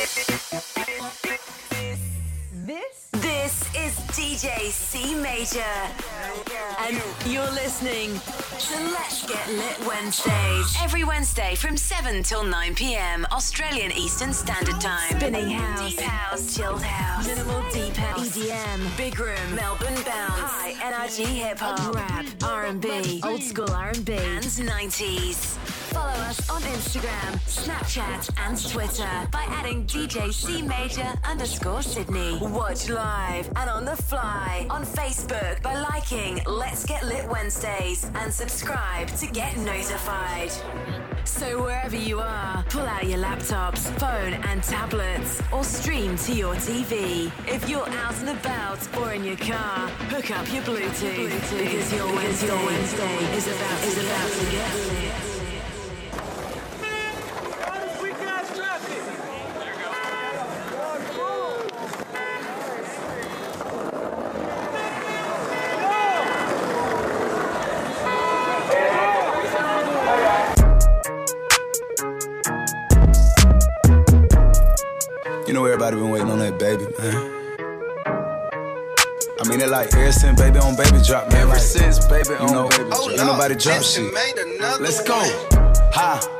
This this is DJ C Major, and you're listening to Let's Get Lit Wednesdays every Wednesday from seven till nine p.m. Australian Eastern Standard Time. Spinning house, deep house, chilled house, minimal deep house, EDM, big room, Melbourne bounce, high energy hip hop, rap, R&B, old school R&B, and 90s. Follow us on Instagram, Snapchat, and Twitter by adding DJ C Major underscore Sydney. Watch live and on the fly on Facebook by liking Let's Get Lit Wednesdays and subscribe to get notified. So wherever you are, pull out your laptops, phone, and tablets, or stream to your TV. If you're out and about or in your car, hook up your Bluetooth, because your Wednesday, your Wednesday is about is about to get lit. Everybody been waiting on that baby, man. I mean, it like ever since baby on baby drop, man. Ever like, since baby you know, baby drop. ain't nobody drop shit. Let's go. one.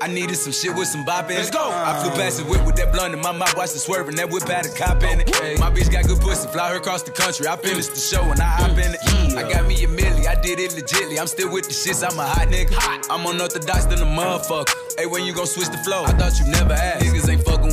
I needed some shit with some bop in it. Let's go. I flew past the whip with that blunt in my mouth, watched it swerving. That whip had a cop in it. My bitch got good pussy, fly her across the country. I finished the show and I hop in it. I got me a milli, I did it legitly. I'm still with the shits, I'm a hot nigga. I'm unorthodox than a motherfucker. Hey, when you gon' switch the flow? I thought you never asked. Niggas ain't fucking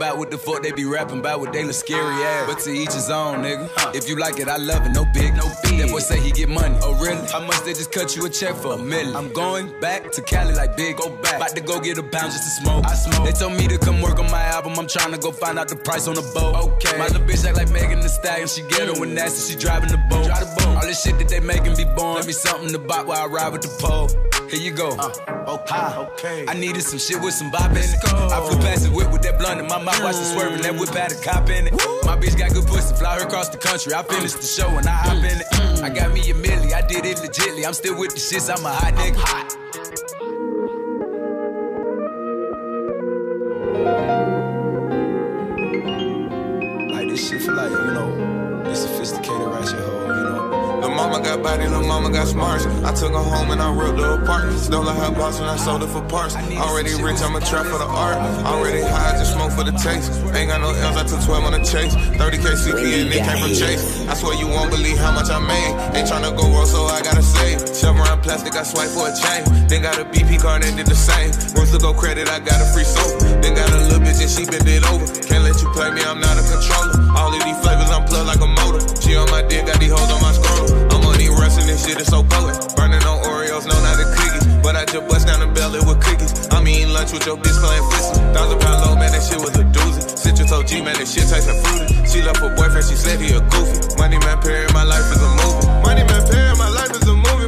with me and ain't bout what the fuck they be rapping about what they look scary ah. ass. But to each his own, nigga. If you like it, I love it, no big, no big. That boy say he get money. Oh, really? How much they just cut you a check for? A million. I'm going back to Cali like big, go back. About to go get a pound just to smoke. I smoke. They told me to come work on my album. I'm trying to go find out the price on the boat. Okay. My little bitch act like Megan Thee Stallion. She ghetto and nasty. She driving the boat. Drive the boat. All this shit that they making be born. Let me something to buy while I ride with the pole. Here you go. Uh, okay, okay. I needed some shit with some bop in it. I flew past the whip with that blunt in my mouth, watched it swerving. That whip had a cop in it. My bitch got good pussy, fly her across the country. I finished the show and I hop in it. I got me a milli, I did it legitly. I'm still with the shits, I'm a hot nigga. Like got body, lil' mama got smarts. I took her home and I ripped her apart. Stole her box and I sold her for parts. Already rich, I'm a trap for the art. Already high, just smoke for the taste. Ain't got no L's, I took 12 on the chase. 30k CP and it came from Chase. I swear you won't believe how much I made. Ain't tryna go roll, so I gotta save. Shove around plastic, I swipe for a chain. Then got a BP card and did the same. Rooms to go credit, I got a free soap. Then got a little bitch and she bent it over. Can't let you play me, I'm not a controller. All of these flavors, I'm plugged like a motor. She on my dick, got these hoes on my Eating with your bitch playing fist. Thousand pound low, man, that shit was a doozy. Citrus OG, man, that shit tastes like fruity. She left her boyfriend, she said he a goofy. Money man, Perry, my life is a movie. Money man, Perry, my life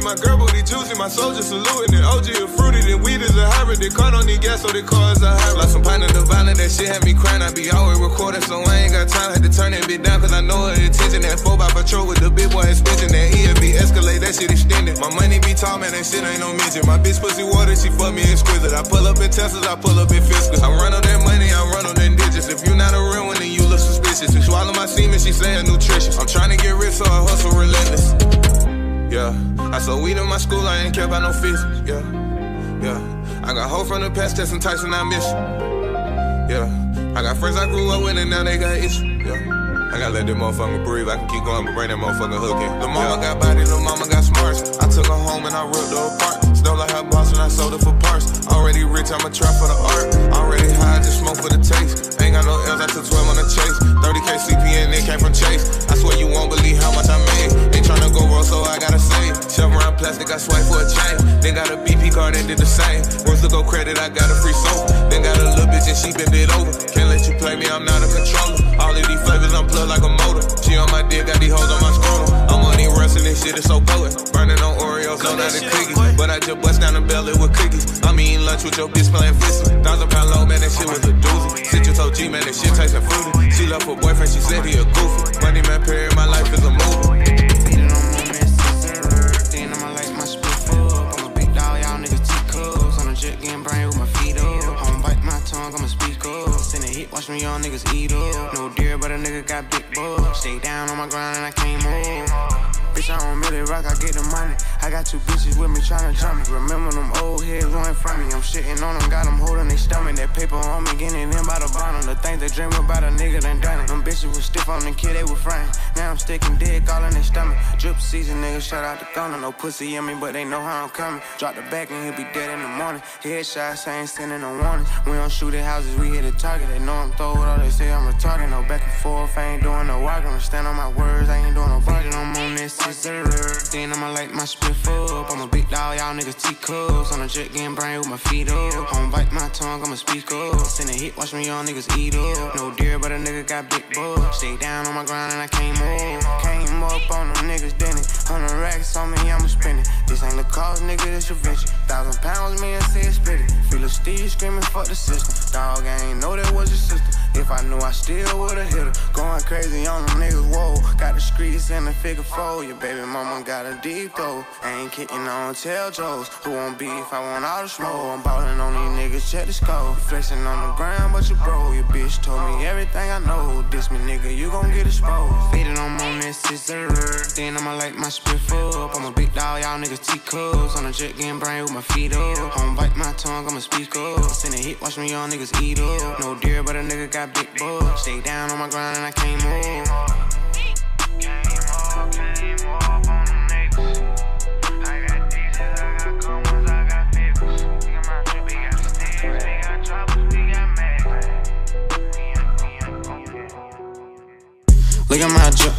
My girl booty juicy, my soldier saluting it. OG is fruity, then weed is a hybrid. They car don't need gas, so they car is a hybrid. Like some pint of Divine, that shit had me crying. I be always recording, so I ain't got time. Had to turn that bitch down, cause I know her attention. That 4 by patrol with the big boy extension. That EFB Escalade, that shit extended. My money be tall, man, that shit ain't no midget. My bitch pussy water, she fuck me exquisite. I pull up in Teslas, I pull up in Fiskers. I run on that money, I run on them digits. If you not a real one, then you look suspicious. You swallow my semen, she saying nutritious. I'm trying to get rich, so I hustle relentless. Yeah, I sold weed in my school, I ain't care about no fees, Yeah, yeah. I got hoes from the past, testing Tyson, I miss. Yeah, I got friends I grew up with, and now they got issues. Yeah. I gotta let that motherfucker breathe. I can keep going, but bring that motherfucker hook in. The mama got body, the mama got smarts. I took her home and I ripped her apart. Don't like her boss when I sold it for parts. Already rich, I'ma try for the art. Already high, just smoke for the taste. Ain't got no L's, I took 12 on the chase. 30k CPN, it came from Chase. I swear you won't believe how much I made. Ain't tryna go roll, so I gotta save. Shove around plastic, I swipe for a chain. Then got a BP card and did the same. Rooms to go credit, I got a free soap. Then got a little bitch and she bend it over. Can't let you play me, I'm not a controller. All of these flavors, I'm plugged like a motor. She on my dick, got these hoes on my scrotum. I'm these wrestling, this shit is so potent. Burning on Oreos, don't know the cookies. But I just bust down the belly with cookies. I'm eating lunch with your bitch playing fist. Thousand pound low, man, that shit was a doozy. Citrus OG, man, that shit tasting fruity. She left her boyfriend, she said he a goofy. Money man, Perry, my I get the money. Got two bitches with me tryna jump me. Remember them old heads running from me. I'm shitting on them, got them holding their stomach. That paper on me, getting in by the bottom. The thing they dream about a nigga done done it. Them bitches was stiff on the kid, they were frying. Now I'm sticking dick all in their stomach. Drip season, nigga, shout out the gunner. No pussy in me, but they know how I'm coming. Drop the back and he'll be dead in the morning. Headshots, I ain't sending no warnings. We don't shoot at houses, we hit a target. They know I'm throwed all they say I'm retarded. No back and forth, I ain't doing no walking. Stand on my words, I ain't doing no bargain. I'm on this scissor. Then I'ma light my split up. I'm a big dog, y'all niggas teacups. On a jet getting brain with my feet up. Home bite my tongue, I'ma speak up. Send a hit, watch me y'all niggas eat up. No deer, but a nigga got big bucks. Stay down on my grind and I came up. Came up on them niggas, then it. Hundred racks on me, I'ma spend it. This ain't the cause, nigga, this your venture. Thousand pounds, me and say it split it. Feel a Steve screaming, fuck the system. Dog, I ain't know that was your sister. If I knew, I still would've hit her. Going crazy on them niggas, whoa. Got the streets in the figure four. Your baby mama got a deep though. Ain't kidding on tell Joes. Who want beef? I want all the smoke. I'm ballin' on these niggas, check the score. Flexing on the ground, but you bro. Your bitch told me everything I know. This me nigga, you gon' get exposed. Fading on this scissor. Then I'ma light my spit up. I'm a big dog, y'all niggas teacups. On a jet getting brain with my feet up. Home bite my tongue, I'ma speak up. Send a hit, watch me young niggas eat up. No deer, but a nigga got big bucks. Stay down on my grind and I can't move.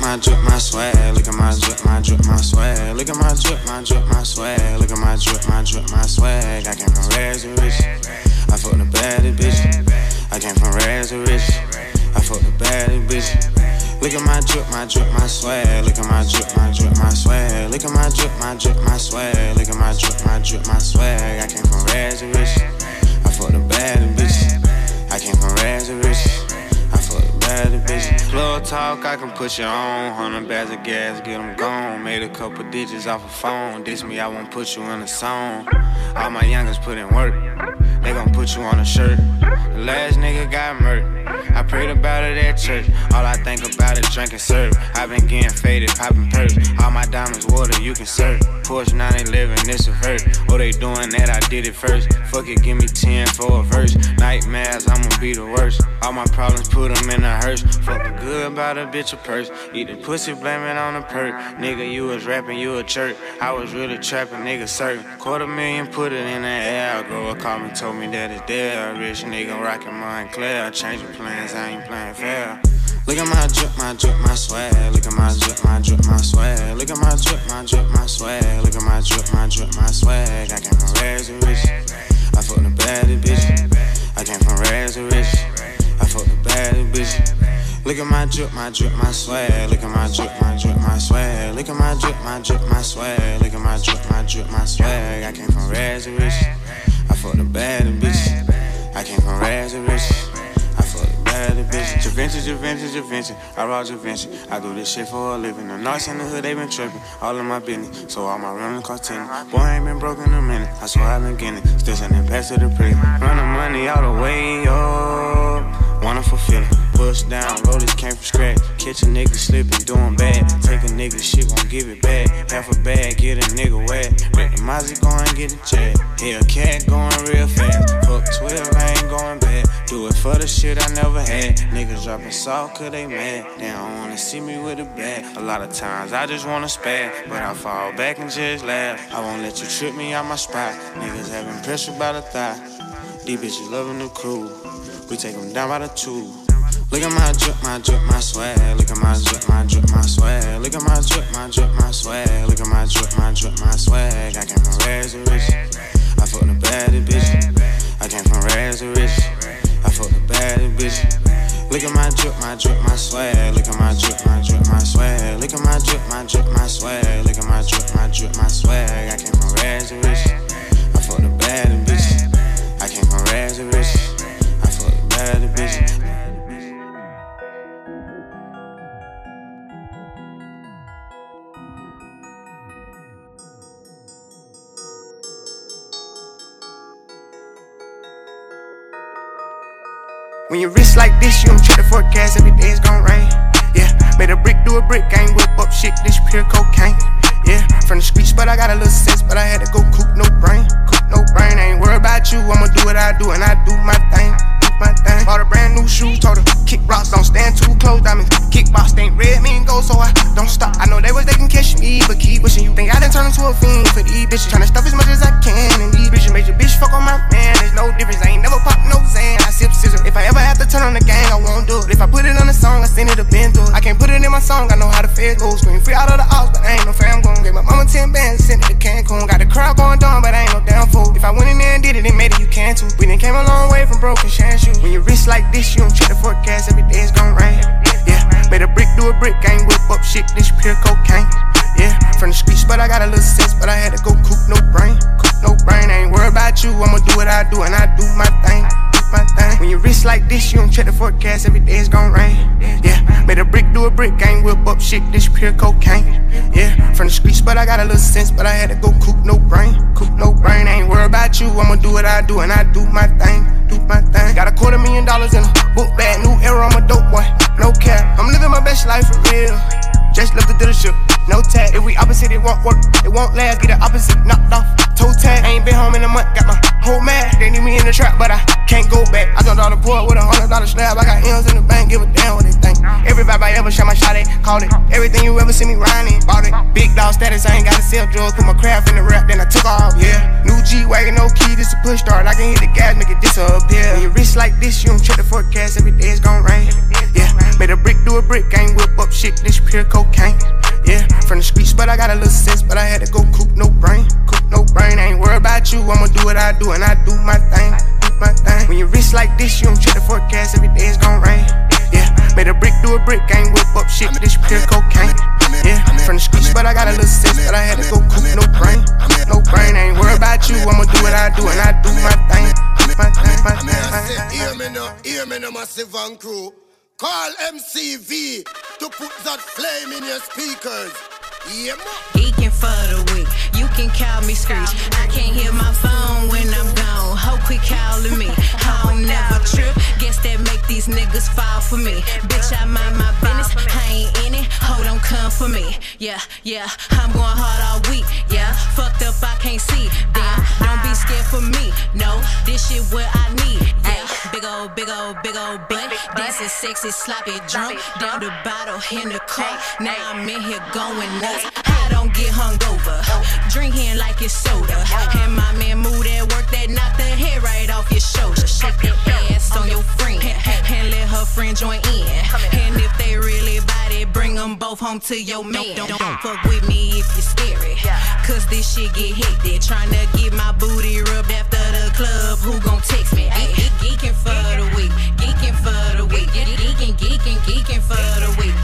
My drip, my swag. Look at my drip, my drip, my swag. Look at my drip, my drip, my swag. Look at my drip, my drip, my swag. I came from rags to rich. I fucked a baddest bitch. I came from rags to rich. I fucked a baddest bitch. Look at my drip, my drip, my swag. Look at my drip, my drip, my swag. Look at my drip, my drip, my swag. Look at my drip, my drip, my swag. I came from rags to rich. I fucked a baddest bitch. I came from rags to Little talk, I can put you on. Hundred bags of gas, get them gone. Made a couple digits off a phone. Diss me, I won't put you in a song. All my youngers put in work. They gon' put you on a shirt. The last nigga got murdered. I prayed about it at church. All I think about is drinking syrup. i been getting faded, popping perks. All my diamonds water, you can serve. Porsche 911, it's a verse. Oh, they doing that, I did it first. Fuck it, give me 10 for a verse. Nightmares, I'ma be the worst. All my problems, put them in a hearse. Fuck good about a bitch a purse. Eat the pussy, blame it on the perk. Nigga, you was rapping, you a jerk. I was really trapping, nigga, certain. Quarter million, put it in the air. Girl called me, told me that it's there. Rich nigga rockin' mine clear. Changing plans, I ain't playing fair. Look at my drip, my drip, my swag. Look at my drip, my drip, my swag. Look at my drip, my drip, my swag. Look at my drip, my drip, my swag. I came from rags to rich. I fucked a baddest bitch. I came from rags to rich. I fucked a baddest bitch. Look at my drip, my drip, my swag. Look at my drip, my drip, my swag. Look at my drip, my drip, my swag. Look at my drip, my drip, my swag. I came from rags to rich. I fucked a baddest bitch. I came from rags to rich. I fucked a baddest bitch. Javinci, Javinci, Javinci. I rock Javinci. I do this shit for a living. The knocks in the hood, they been tripping. All of my business. So all my running cost 10. Boy, I ain't been broken a minute. I swear I been getting it. Still sending past to the pretty. Running money all the way up. Wanna fulfill it. Bust down, rollers came from scratch. Catch a nigga slipping, doing bad. Take a nigga shit, won't give it back. Half a bag, get a nigga wet. Let the Mozzie go and get a check. Hellcat going real fast. Fuck 12, I ain't going back. Do it for the shit I never had. Niggas dropping salt, cause they mad. They don't wanna see me with a bag. A lot of times I just wanna spaz. But I fall back and just laugh. I won't let you trip me out my spot. Niggas having pressure by the thigh. These bitches loving the crew. We take them down by the two. Look at my drip, my drip, my swag. Look at my drip, my drip, my swag. Look at my drip, my drip, my swag. Look at my drip, my drip, my swag. I came from rags to rich. I fucked a baddest bitch. I came from rags to rich. I fucked a bad bitch. Look at my drip, my drip, my swag. Look at my drip, my drip, my swag. Look at my drip, my drip, my swag. Look at my drip, my drip, my swag. I came from rags to riches. I fuck the bad bitches. I came from rags to riches. I fuck the bad bitches. When you wrist like this, you don't check the forecast, every day it's gon' rain. Yeah, made a brick do a brick, ain't whip up shit, this pure cocaine. Yeah, from the streets, but I got a little sense, but I had to go coop no brain. Coop no brain, I ain't worried about you, I'ma do what I do, and I do my thing. My thing. Bought a brand new shoe, told her, kick rocks, don't stand too close, diamonds. Kickbox ain't red, mean go, so I don't stop. I know they was they can catch me, but keep wishing you think I done turned into a fiend for these bitches. Tryna stuff as much as I can, shit, this pure cocaine. Yeah, from the streets, but I got a little sense, but I had to go coop no brain. Coop no brain, I ain't worried about you, I'ma do what I do, and I do my thing. Do my thing. Got a quarter million dollars in a book bag, new era, I'm a dope boy. No cap, I'm living my best life for real. Just left the dealership, no tag. If we opposite, it won't work. It won't last. Get the opposite You see me riding, bought it. Big dog status. I ain't gotta sell drugs. Put my craft in the rap, then I took off. Yeah. New G wagon, no key. This a push start. I can hit the gas, make it disappear. When you wrist like this, you don't check the forecast. Every day it's gon' rain. Yeah. Made a brick do a brick. I ain't whip up shit. This pure cocaine. Yeah, from the streets, but I got a little sense, but I had to go coop no brain, coop no brain. I ain't worried about you, I'ma do what I do, and I do my thing, do my thing. When you wrist like this, you don't check the forecast, every day it's gon' rain. Yeah, made a brick do a brick, I ain't whip up shit, this pure cocaine. Yeah, from the streets, but I got a little sense, but I had to go coop no brain, no brain. I ain't worried about you, I'ma do what I do, and I do my thing, my thing, my thing, my thing. Hear me now, hear me now, massive and crew. Call MCV to put that flame in your speakers. Yeah, man. Geeking for the week, you can call me Screech. I can't hear my phone when I'm Hope quit calling me. I don't never trip. Guess that make these niggas fall for me. Bitch, I mind my business. I ain't in it. Hoe don't come for me. Yeah, yeah. I'm going hard all week. Yeah, fucked up, I can't see. Damn, don't be scared for me. No, this shit what I need. Yeah, big old, big old, big old butt. Dancing sexy, sloppy, drunk. Down the bottle in the car. Now I'm in here going nuts. Don't get hungover. Drinking like it's soda. And my man move that work that knock the hair right off your shoulder. Shake that ass on your friend. And let her friend join in. And if they really it, bring them both home to your man. Don't, don't fuck with me if you're scary. Cause this shit get hectic. Tryna get my booty rubbed after the club. Who gon' text me? Geeking for the week. Geeking for the week. Geeking, geeking, geeking for the week.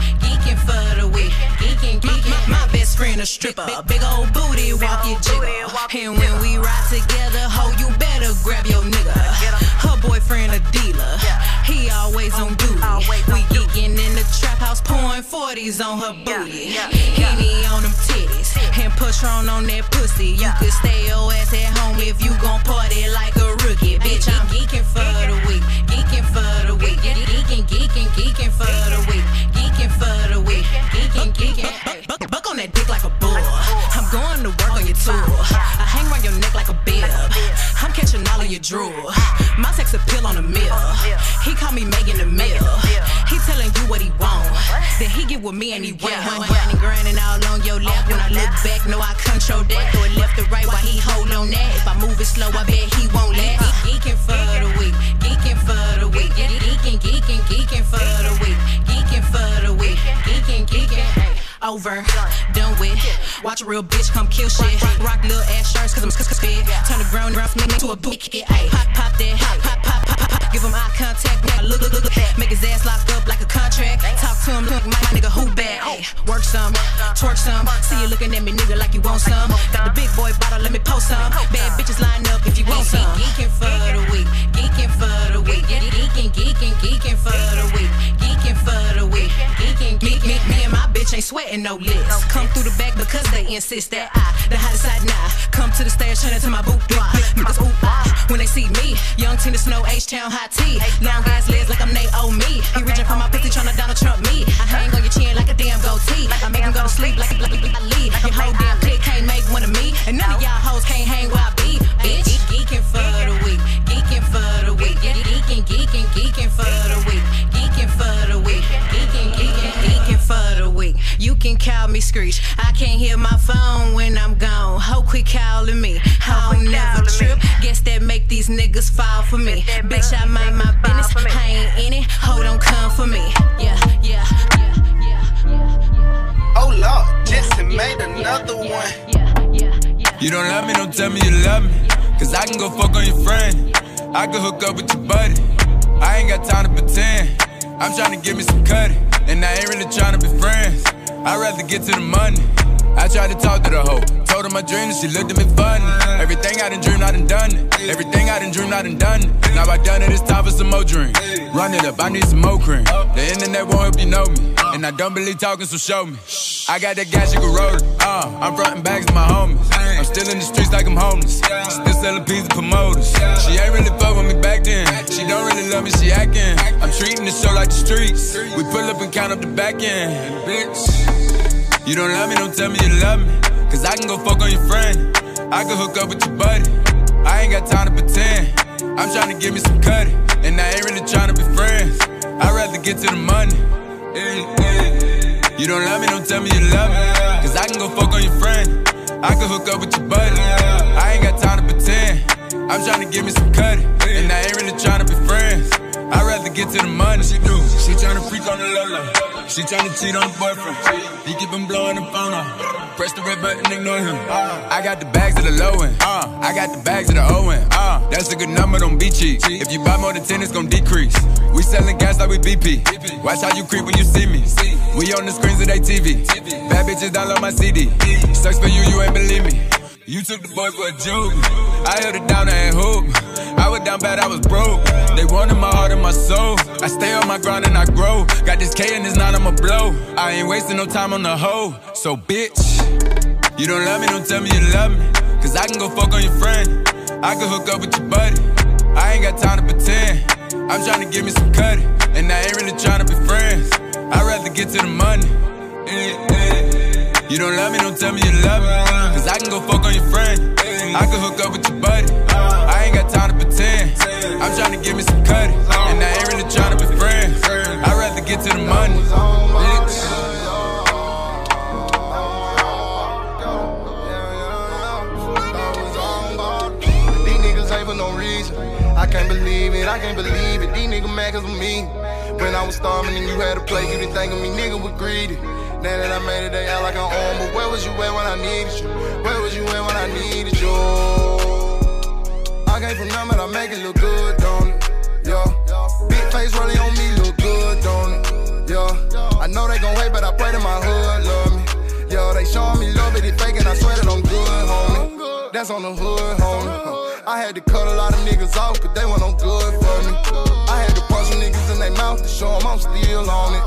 Friend a stripper. Big old booty, walk your jigger. And when we ride together, ho, you better grab your nigga. Her boyfriend a dealer. He always on duty. We geeking in the trap house, pouring 40s on her booty. Henny on them titties. And on on that pussy. You could stay your ass at home if you gon' party like a rookie. Bitch, I'm geeking for the week. Geeking for the week. Geeking, geeking, geeking for the week. Geeking for the week. Geeking, geeking. Buck, buck on that dick like a bull. I'm going to work on your tour. I hang around your neck like a bib. I'm catching all of your drool. My sex appeal on a mill. He call me Megan the Mill. He telling you what he want. Then he get with me and he went. Grinding, grinding all on your lap. When I look back, know I control that. Throw it left to right while he hold on that. If I move it slow, I bet he won't Over, done with. Watch a real bitch come kill shit. Rock little ass shirts cause I'm spit. Turn the ground rough nigga to a boot. Ayy, pop, pop that. Pop, pop, pop, pop. Give him eye contact. Now look, look, look at. Make his ass lock up like a contract. Talk to him, look, my, my nigga, who bad? Ay, work some, twerk some. See you looking at me, nigga, like you want some. Got the big boy bottle, let me post some. Bad bitches line up if you want some. Geeking for the week, geeking for the week. Geeking, geeking, geeking for the week. Geeking for the week. Geeking, geeking. Me, me and my bitch ain't sweating no lips. Come through the back because they insist that I, the hottest side now. Come to the stage, turn into my boudoir. Niggas ooh ah when they see me. Young Tina Snow, H Town high T. Long ass legs like I'm Naomi. He reaching for my pussy, tryna Donald Trump me. I hang on your chin like a damn goatee. I make him go to sleep like a like, like, I leave. Your whole damn clique can't make one of me. And none of y'all hoes can't hang where I be. Bitch, geeking for the week. Geeking for the week. Geeking, geeking, geeking for the week. Geeking for the week. Geeking, geeking, geeking for the week. You can call me Screech. I can't hear my phone when I'm gone. Ho quit calling me. I don't never trip. Guess that make these niggas fall for me. Bitch, I mind my business. I ain't in it. Ho don't come for me. Yeah, yeah, yeah, yeah, oh, yeah. Oh Lord, Jetson made another one. You don't love me, don't tell me you love me. Cause I can go fuck on your friend. I can hook up with your buddy. I ain't got time to pretend. I'm trying to get me some cutty. And I ain't really trying to be friends. I'd rather get to the money. I tried to talk to the hoe. Told her my dreams, she looked at me funny. Everything I done dreamed, I done done it. Everything I done dreamed, I done done it. Now I done it, it's time for some more dreams. Run it up, I need some more cream. The internet won't help you know me. And I don't believe talking, so show me. I got that gas, you can roll it. Uh, I'm frontin' bags to my homies. I'm still in the streets like I'm homeless. Still selling pizza promoters. She ain't really fuck with me back then. She don't really love me, she acting. I'm treating the show like the streets. We pull up and count up the back end. Bitch. You don't love me, don't tell me you love me. Cause I can go fuck on your friend. I can hook up with your buddy. I ain't got time to pretend. I'm trying to get me some cutty. And I ain't really trying to be friends. I'd rather get to the money. You don't love me, don't tell me you love me. Cause I can go fuck on your friend. I can hook up with your buddy. I ain't got time to pretend. I'm trying to get me some cutty. And I ain't really trying to be friends. I'd rather get to the money. She do. She tryna freak on the Lola. She tryna cheat on the boyfriend. He keep him blowing the phone off. Press the red button, ignore him. I got the bags of the low end. Uh, I got the bags of the O end. Uh, that's a good number, don't be cheap. If you buy more than 10, it's gon' decrease. We selling gas like we BP. Watch how you creep when you see me. We on the screens of they TV. Bad bitches download my CD. Search for you, you ain't believe me. You took the boy for a joke. I held it down and hope. I was down bad, I was broke. They wanted my heart and my soul. I stay on my grind and I grow. Got this K and it's not, I'ma blow. I ain't wasting no time on the hoe. So, bitch, you don't love me, don't tell me you love me. Cause I can go fuck on your friend. I can hook up with your buddy. I ain't got time to pretend. I'm trying to get me some cutty. And I ain't really trying to be friends. I'd rather get to the money. Eh, eh. You don't love me, don't tell me you love me. Cause I can go fuck on your friend. I can hook up with your buddy. I ain't got time to pretend. I'm trying to get me some cutty. And I ain't really trying to be friends. I'd rather get to the money. Bitch. These niggas ain't for no reason. I can't believe it, I can't believe it. These niggas mad cause of me. When I was starving and you had a plate, you think of me, nigga was greedy. Now that I made it, they act like I'm on. But where was you at when I needed you? Where was you at when I needed you? I came from nothing, I make it look good, don't it? Yeah. Big face really on me, look good, don't it? Yeah. I know they gon' hate, but I pray that my hood love me. Yeah, they showing me love, but they faking. I swear that I'm good, homie. That's on the hood, homie. I had to cut a lot of niggas off, cause they weren't on good for me. I had to punch some niggas in their mouth to show them I'm still on it.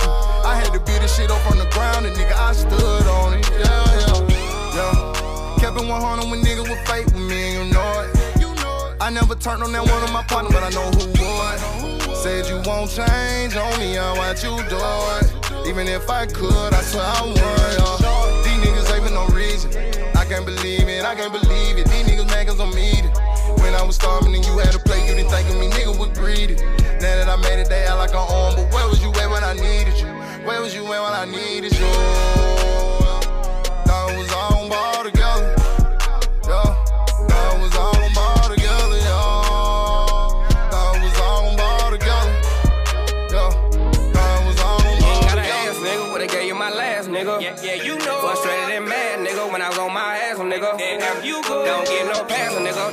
I had to beat this shit up from the ground, and nigga, I stood on it. Yeah, yeah, yeah. Kept it 100 when niggas was fake with me, and you know it. I never turned on that one of my partner, but I know who would. Said you won't change on me, I watch you do it. Even if I could, I swear I would. These niggas ain't for no reason. I can't believe it, I can't believe it. I was starving and you had a plate, you didn't think of me, nigga was greedy. Now that I made it, they act like I'm on. But where was you at when I needed you? Where was you at when I needed you?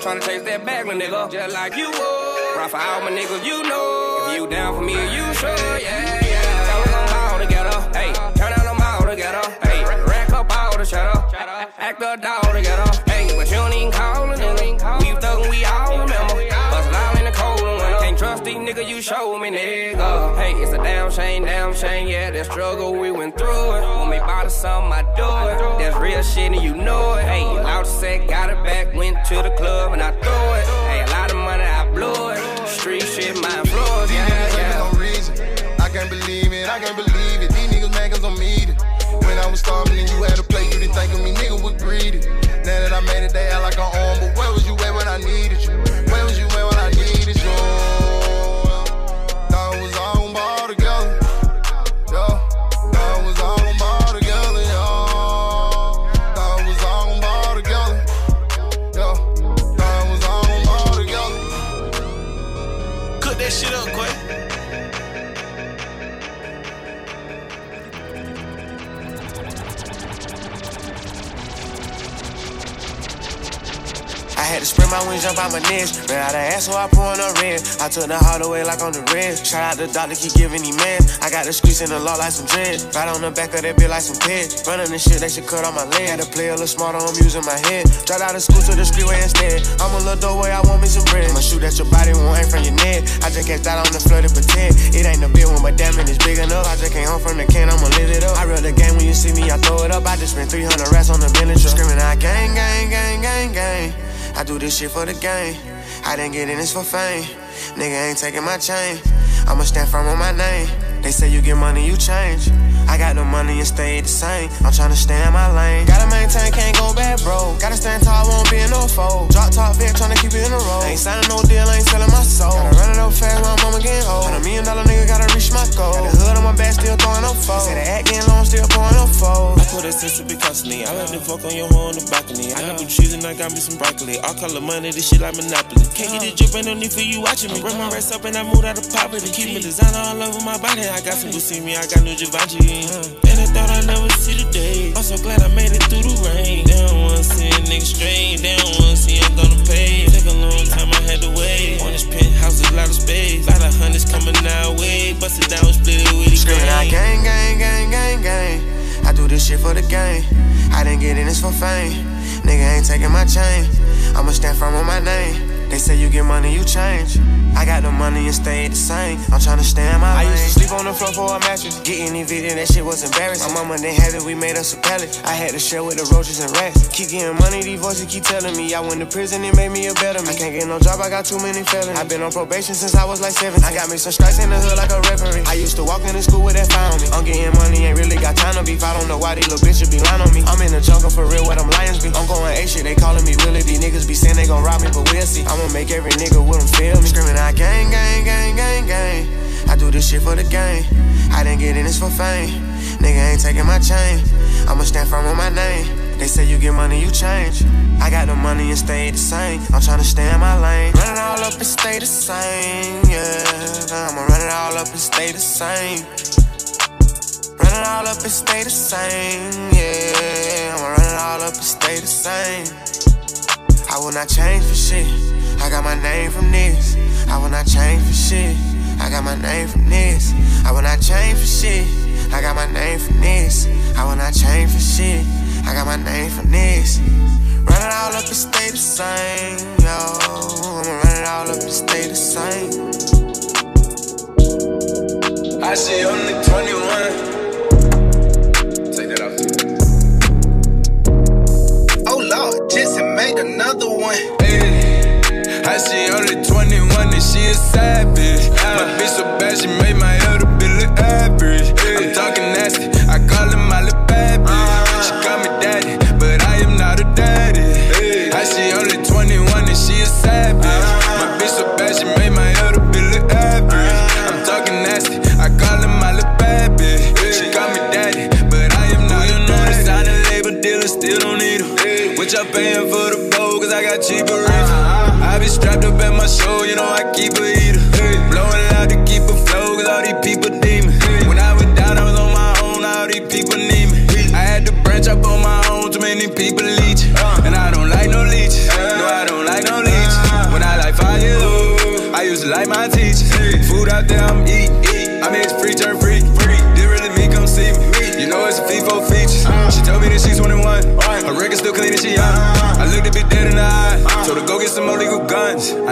Nigga. Tryna chase that bag, my nigga. Just like you would. Ride for all my niggas, you know. If you down for me, you sure? Yeah, yeah. Together. Hey, turn together. Hey, rack up all the. Act the dog together. Niggas, you show me, nigga. Hey, it's a damn shame, damn shame. Yeah, that struggle, we went through it. Want me buy the something, I do it. That's real shit, and you know it. Hey, out set, got it back, went to the club, and I threw it. Hey, a lot of money, I blew it. Street shit, my influence, These yeah, niggas yeah. no reason. I can't believe it, I can't believe it. These niggas mad cause I'm eating. When I was starving and you had a plate, you didn't think of me, nigga was greedy. Now that I made it, they act like I'm my wings, jump out my nest. Ran out of ass, so I pour on a red. I took the hard away like on the red. Shout out the doctor, keep giving me man. I got the streets in the law like some dread. Right on the back of that bitch like some pit. Running the shit, they should cut on my leg. Had to play a little smarter, I'm using my head. Dropped out of school to the streetway instead. I'm a little doorway, I want me some bread. I'ma shoot at your body, won't aim from your neck. I just catch that on the floor to pretend. It ain't a big one, but damn it, it's big enough. I just came home from the can, I'ma lit it up. I real the game when you see me, I throw it up. I just spent 300 rats on the truck. Screaming out gang, gang, gang, gang, gang. I do this shit for the game. I didn't get in this for fame. Nigga ain't taking my chain. I'ma stand firm on my name. They say you get money, you change. I got no money and stay the same. I'm tryna stay in my lane. Gotta maintain, can't go bad, bro. Gotta stand tall, won't be in no fold. Drop top vet, tryna keep it in a row. Ain't signing no deal, ain't selling my soul. Gotta run it up fast, my mama getting old. Hundred million dollar nigga, gotta reach my goal. Got the hood on my back, still throwing up foes. Say the act getting long, still pouring up foes. I put a to be constantly. I like to fuck on your horn on the balcony. I got blue cheese and I got me some broccoli. All color money, this shit like Monopoly. Can't get a drip, ain't no need for you watching me. Run my rest up and I moved out of poverty. Keep me designer all over my body. I got some me, I got new Givenchy. And I thought I'd never see the day. I'm so glad I made it through the rain. They don't wanna see a nigga straight. They don't wanna see I'm gonna pay. Take a long time, I had to wait. On this penthouse, a lot of space. Lot of hundreds coming our way. Bust it down, split it with the Screaming out gang. gang, gang, gang, gang, gang. I do this shit for the game. I didn't get in this for fame. Nigga ain't taking my chain. I'ma stand firm on my name. They say you get money, you change. I got the money and stay the same. I'm tryna stay in my lane. I used to sleep on the floor for a mattress. Getting evicted, that shit was embarrassing. My mama didn't have it, we made us a pallet. I had to share with the roaches and rats. Keep getting money, these voices keep telling me. I went to prison, it made me a better man. I can't get no job, I got too many felonies. i been on probation since I was like 17. I got me some strikes in the hood like a referee. I used to walk in the school with that fire on me. I'm getting money, ain't really got time to beef. I don't know why these little bitches be lying on me. I'm in the jungle for real, where them lions be. I'm going A shit, they calling me Willie. These niggas be saying they gon' rob me, but we'll see. I'ma make every nigga with them feel me. Screaming out gang, gang, gang, gang, gang. I do this shit for the game. I didn't get in this for fame. Nigga ain't taking my chain. I'ma stand firm on my name. They say you get money, you change. I got the money and stay the same. I'm tryna stay in my lane. Run it all up and stay the same, yeah. I'ma run it all up and stay the same. Run it all up and stay the same, yeah. I'ma run it all up and stay the same. I will not change for shit. I got my name from this. I will not change for shit. I got my name from this. I will not change for shit. I got my name from this. I will not change for shit. I got my name from this. Run it all up and stay the same, yo. I'ma run it all up and stay the same. I see only 21. 21 and she a. My bitch so bad she made my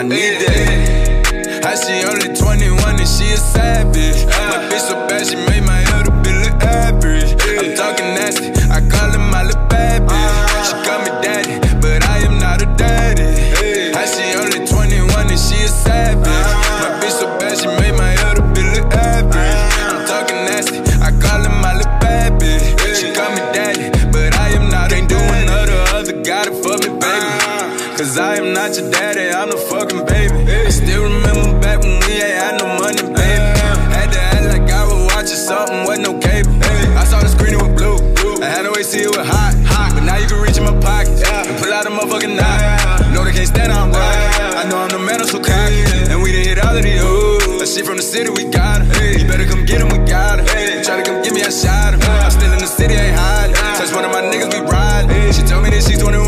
need that. I wait, see it was hot. Hot. But now you can reach in my pocket and pull out a motherfucking knife. No, they can't stand on right. I know I'm the man, I'm so cocky. And we done hit all of these hoes. That shit from the city, we got her. You better come get him, we got her. You try to come get me, I shot him. I'm still in the city, I ain't hiding. Touch one of my niggas, we ride. She told me that she's 21.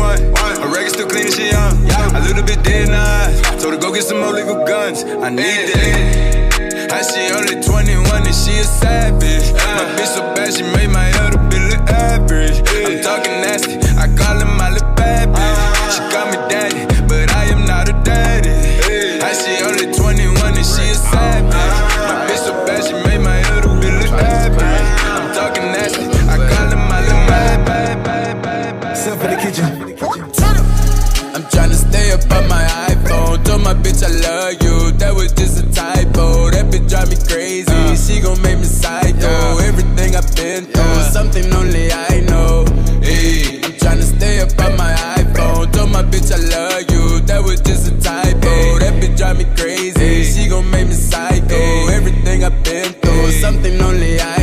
Her record still clean and she young. A little bit dead eyes. Told her go get some more legal guns. I need that. How she only 21 and she a savage. My bitch so bad she made my look average. I'm talking nasty. I call her my little bad bitch. She call me daddy, but I am not a daddy. How she only 21 and she a savage. My bitch so bad she made my elder bill look average. I'm talking nasty. I call her my little bad bitch. Step in the kitchen. I'm tryna stay up on my iPhone. Told my bitch I love you. That was just a typo. That bitch drive me crazy. She gon' make me psycho. I've been through, something only I know. Hey, I'm tryna stay up on my iPhone. Told my bitch I love you. That was just a typo. That bitch drive me crazy. She gon' make me psycho. Everything I've been through, something only I know. Hey,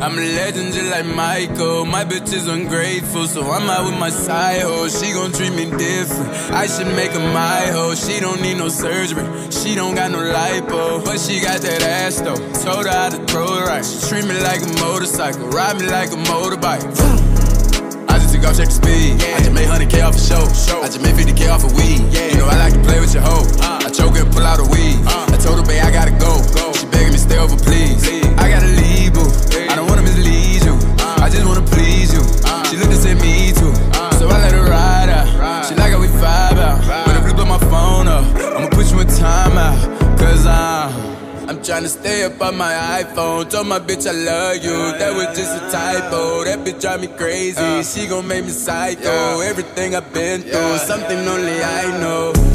I'm a legend just like Michael. My bitch is ungrateful, so I'm out with my side hoe. She gon' treat me different. I should make her my hoe. She don't need no surgery. She don't got no lipo, but she got that ass though. Told her how to throw it right. She treat me like a motorcycle, ride me like a motorbike. I just took off, check the speed. I just made 100k off a show. I just made 50k off a weed. You know I like to play with your hoe. I choke and pull out a weed. I told her, babe, I gotta go. She begging me, stay over, please. I gotta leave, don't wanna mislead you. I just wanna please you. She looked and said me too. So I let her ride out. She like how we vibe out. When the blue blow my phone up, I'ma put you in timeout. Cause I'm. I'm tryna stay up on my iPhone. Told my bitch I love you. That was just a typo. That bitch drive me crazy. She gon' make me psycho. Everything I've been through, something only I know.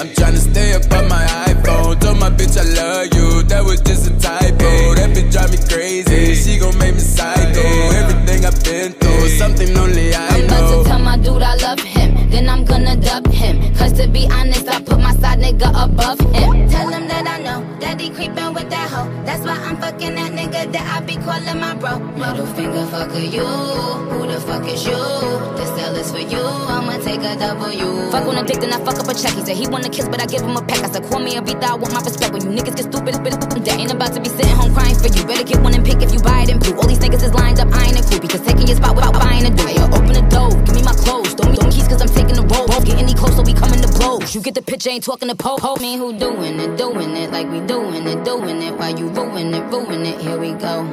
I'm tryna stay up on my iPhone. Told my bitch I love you. That was just a typo. That bitch drive me crazy. She gon' make me psycho. Everything I've been through, something only I I'm about to tell my dude I love him. Then I'm gonna dub him. Cause to be honest, I put my side nigga above him. Tell him that I know that he creepin' with that hoe. That's why I'm fucking that nigga that I be calling my bro. Middle finger fucker you. Who the fuck is you? This L is for you. I'ma take a W. Fuck on a dick, then I fuck up a check. He said he wanna kiss, but I give him a peck. I said, call me a beat, I want my respect. When you niggas get stupid, it's been that ain't about to be sitting home crying for you. Better get one and pick if you buy it in blue. All these niggas is lined up, I ain't a crew. Because taking your spot without buying a do. Yo, open the door, give me my clothes. Don't me keys, cause I'm taking the roll. Get any closer, we coming to blows. You get the picture, ain't talking to po. po. Me who doing it, doing it like we doing it, doing it. While you ruin it, ruin it. Here we go.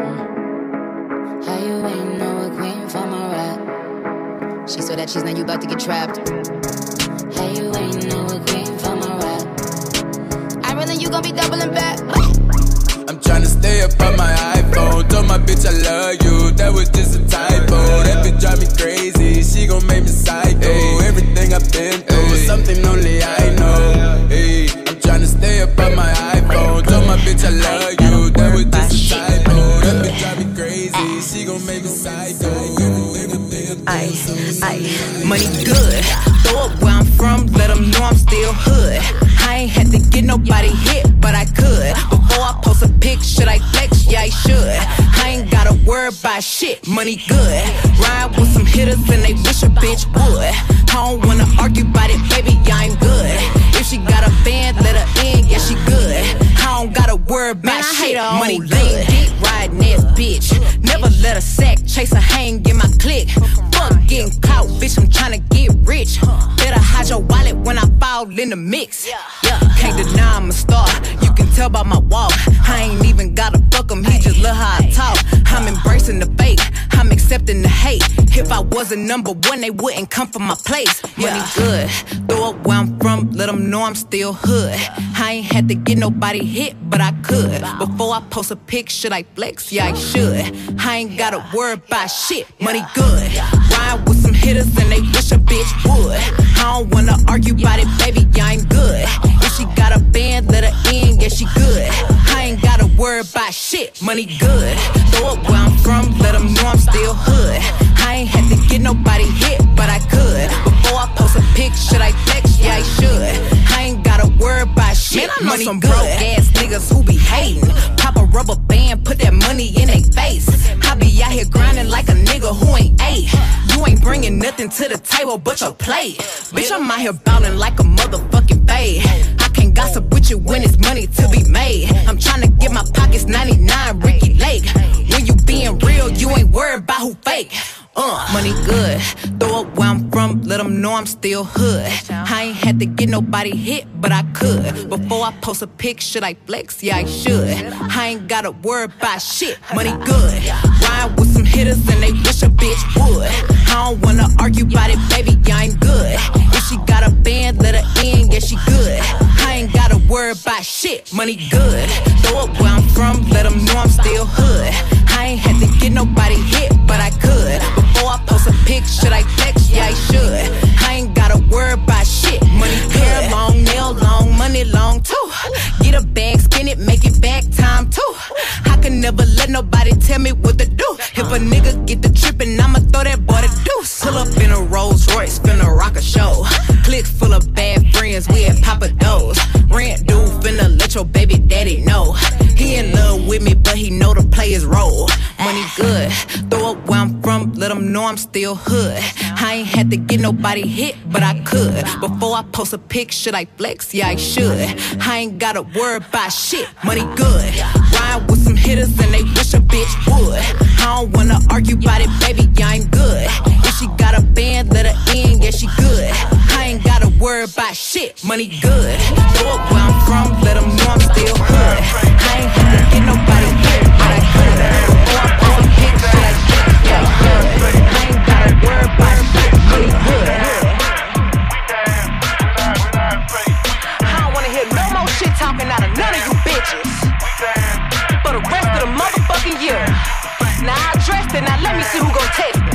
Mm. How you ain't know a queen from a rap? She saw that she's now you about to get trapped. How you ain't know a queen from a rap? I really you gon' be doubling back. I'm tryna stay up on my iPhone. Told my bitch I love you. That was just a typo. That bitch drive me crazy. She gon' make me psycho. Everything I've been through, something only I know. Hey, I'm tryna stay up on my iPhone. Told my bitch I love you. That was just a typo. That bitch drive me crazy. She gon' make me psycho. Ay, ay, money good. Throw up where I'm from, let them know I'm still hood. I ain't had to get nobody hit, but I could. Before I post a pic, should I flex? Yeah, I should. I ain't gotta about shit, money good. Ride with some hitters and they wish a bitch would. I don't wanna argue about it, baby, I'm good. She got a band, let her in, yeah, she good. I don't gotta worry about shit, money good. Dick riding ass bitch. Never let a sack chase a hang in my clique. Fuck getting caught, bitch, I'm tryna get rich. Better hide your wallet when I fall in the mix. Yeah, can't deny I'm a star. You can tell by my walk. I ain't even gotta fuck him, he just love how I talk. I'm embracing the fake, I'm accepting the hate. If I wasn't number one, they wouldn't come from my place. Money good, throw up where I'm from, let them know I'm still hood. I ain't had to get nobody hit, but I could. Before I post a pic, should I flex? Yeah, I should. I ain't gotta worry about shit, money good. Ride with some hitters and they wish a bitch would. I don't wanna argue about it, baby, yeah, I'm good. If she got a band, let her in, yeah, she good. I ain't gotta worry about shit, money good. Throw up where I'm from, let them know I'm still hood. I ain't had to get nobody hit, but I could. Before I post a pic, should I flex? Yeah, I should. I ain't gotta worry about shit. Man, I know money some good. broke ass niggas who be hating. Pop a rubber band, put that money in their face. I be out here grinding like a nigga who ain't eight. You ain't bringing nothing to the table but your plate. Bitch, I'm out here ballin' like a motherfucking babe. I can't gossip with you when it's money to be made. I'm tryna get my pockets 99 Ricki Lake. When you being real, you ain't worried about who fake. Uh, money good. Throw up where I'm from, let them know I'm still hood. I ain't had to get nobody hit, but I could. Before I post a pic, should I flex? Yeah, I should. I ain't gotta worry about shit. Money good. Ride with some hitters and they wish a bitch would. I don't wanna argue about it, baby, yeah, I'm good. If she got a band, let her in, yeah, she good. I ain't gotta worry about shit. Money good. Throw up where I'm from, let them know I'm still hood. Should I flex? Yeah, I should. I ain't gotta worry about shit. Money hair long, nail long, money long too. Get a bag, spin it, make it back time too. I can never let nobody tell me what to do. If a nigga get the trippin', I'ma throw that boy the deuce. Pull up in a Rolls Royce, finna rock a show. Click full of bad friends, we at Pappadeaux's. Rent dude finna let your baby daddy know. He in love with me, but he know to play his role. Money good, throw up where I'm from, let them know I'm still hood. I ain't had to get nobody hit, but I could. Before I post a pic, should I flex? Yeah, I should. I ain't gotta worry about shit, money good. Ride with some hitters and they wish a bitch would. I don't wanna argue about it, baby, yeah, I'm good. If she got a band, let her in, yeah, she good. I ain't gotta worry about shit, money good. Throw up where I'm from, let them know I'm still hood. I ain't had to get nobody hit, For the rest of the motherfucking year. Now I dressed it, now let me see who gon' test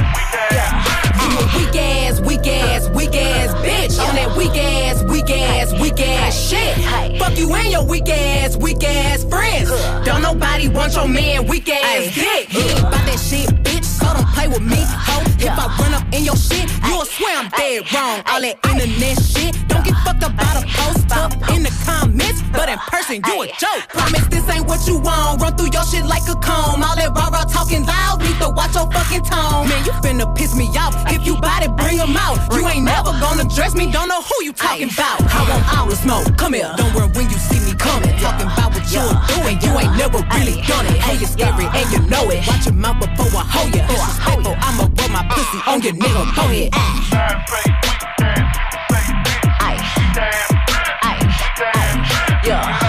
ass, shit. Fuck you and your weak ass, weak ass friends. Don't nobody want your man, weak ass dick. He ain't about that shit, bitch. So don't play with me, ho. If I run up in your shit, you'll swear I'm dead wrong. All that internet shit, don't get fucked up by the post up in the comments. But in person, you a joke. Promise this ain't what you want. Run through your like a comb. All that rah rah talking loud, need to watch your fucking tone. Man, you finna piss me off. If you bout it, bring 'em out. You ain't never gonna dress me, don't know who you talking about. I want all the smoke, come here. Don't worry when you see me coming. Talking about what you're doing, you ain't never really done it. Hey, it's scary and you know it. Watch your mouth before I hold you. Disrespectful, I'ma roll my pussy on your nigga forehead. Yeah.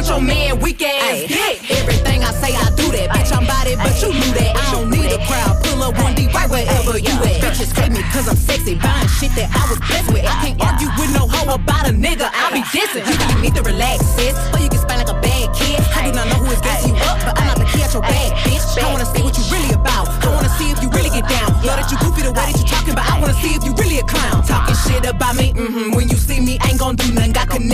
Want your man, weak ass dick. Everything I say, I do that. Bitch, I'm body, but you knew that. I don't need a crowd. Pull up one D right wherever you at. Bitches hate me cause I'm sexy. Buying shit that I was blessed with. I can't argue with no hoe about a nigga. I'll be dissing. You, you need to relax, sis. Or you can spend like a bad kid. I do not know who is gassing you up, but I'm not the key at your bag, bitch. I wanna see what you really about. I wanna see if you really get down. Know that you goofy the way that you talking, but I wanna see if you really a clown. Talking shit about me, mm-hmm. When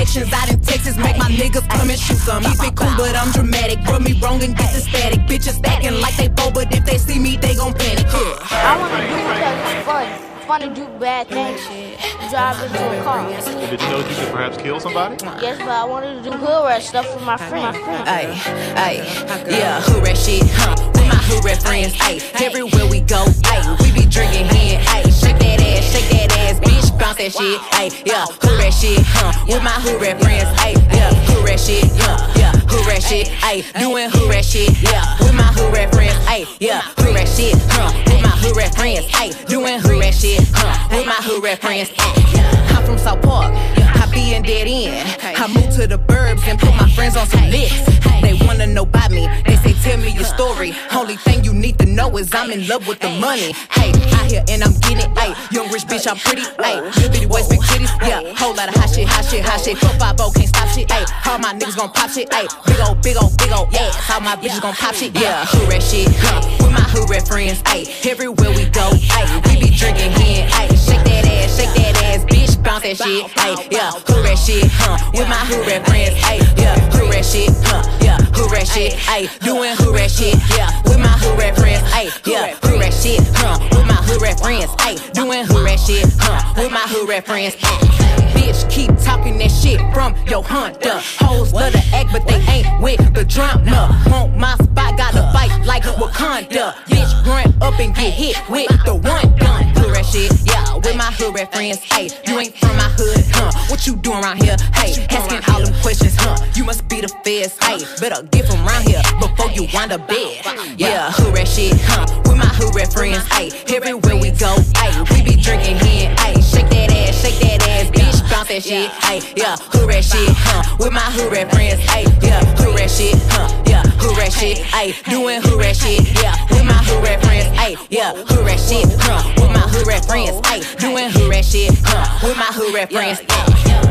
connections out in Texas, make my niggas come and shoot some. Keep it cool, but I'm dramatic. Rub me wrong and get the static. Bitches acting like they bold, but if they see me, they gon' panic. I wanna do it because it's fun. It's fun to do bad things. Drive into a car. Did you know you could perhaps kill somebody? Yes, but I wanted to do hood rat stuff for my friends. Ay, ay, yeah, hood rat shit, huh? With my hood rat friends, ay, everywhere we go, ay, we be drinking hen, ay, shake that ass, shake that ass, bitch, bounce that shit, shit, ayy, yeah, who that shit, huh? With my who rat friends, ayy, yeah, who that shit, yeah, yeah, who that shit, ayy, doing who rat shit, yeah, with my who rat friends, ayy, yeah, who rat shit, huh? Who rat friends, ayy, doing who rat shit, huh? With my who rat friends, ayy. I'm from South Park, I be in dead end. I moved to the burbs and put my friends on some licks. They know about me, they say tell me your story. Only thing you need to know is I'm in love with the money. Hey, out here and I'm getting it. Hey, young rich bitch, I'm pretty. Hey, little bitty boys, big titties. Yeah, whole lot of hot shit, hot shit, hot shit. 450 can't stop shit. Hey, all my niggas gon' pop shit. Hey, big old, big old, big old ass. All my bitches gon' pop shit. Yeah, who rat shit. Huh, with my who rat friends. Hey, everywhere we go. Hey, we be drinking here. Hey, that shake that ass, bitch, bounce that shit. Hey, yeah, who rat shit. Huh, with my who rat friends. Hey, yeah, who rat shit. Huh, yeah, who rat shit. Hey, doing who rat shit. Yeah, with my who rat friends. Hey, yeah, who rat shit. Huh, with my who rat friends. Hey, doing who rat shit. Huh, with my who rat friends. Ay, bitch, keep talking that shit from your hunter. Hoes love to act, but they ain't with the drama. Want my spot, gotta fight like Wakanda. Bitch, run up and get hit with the one gun. Hood rat shit, yeah, with my hood rat friends. Hey, you ain't from my hood, huh? What you doing around here? Hey, asking all them questions, huh? You must be the feds. Hey, better get from around here before you wind up bed. Yeah, hood rat shit, huh? With my hood rat friends. Hey, everywhere we go, hey, we be drinking here. Hey, shake that ass, shake that ass, bitch, bounce that shit. Hey, yeah, hood rat shit, huh? With my hood rat friends. Hey, yeah, hood rat shit, huh? Yeah, hood rat shit. Hey, doing hood rat shit. Yeah, with my hood rat friends. Hey, yeah, hood rat shit, huh? With my hood rat friends. Hey, doing hood rat shit, huh? With my hood rat friends.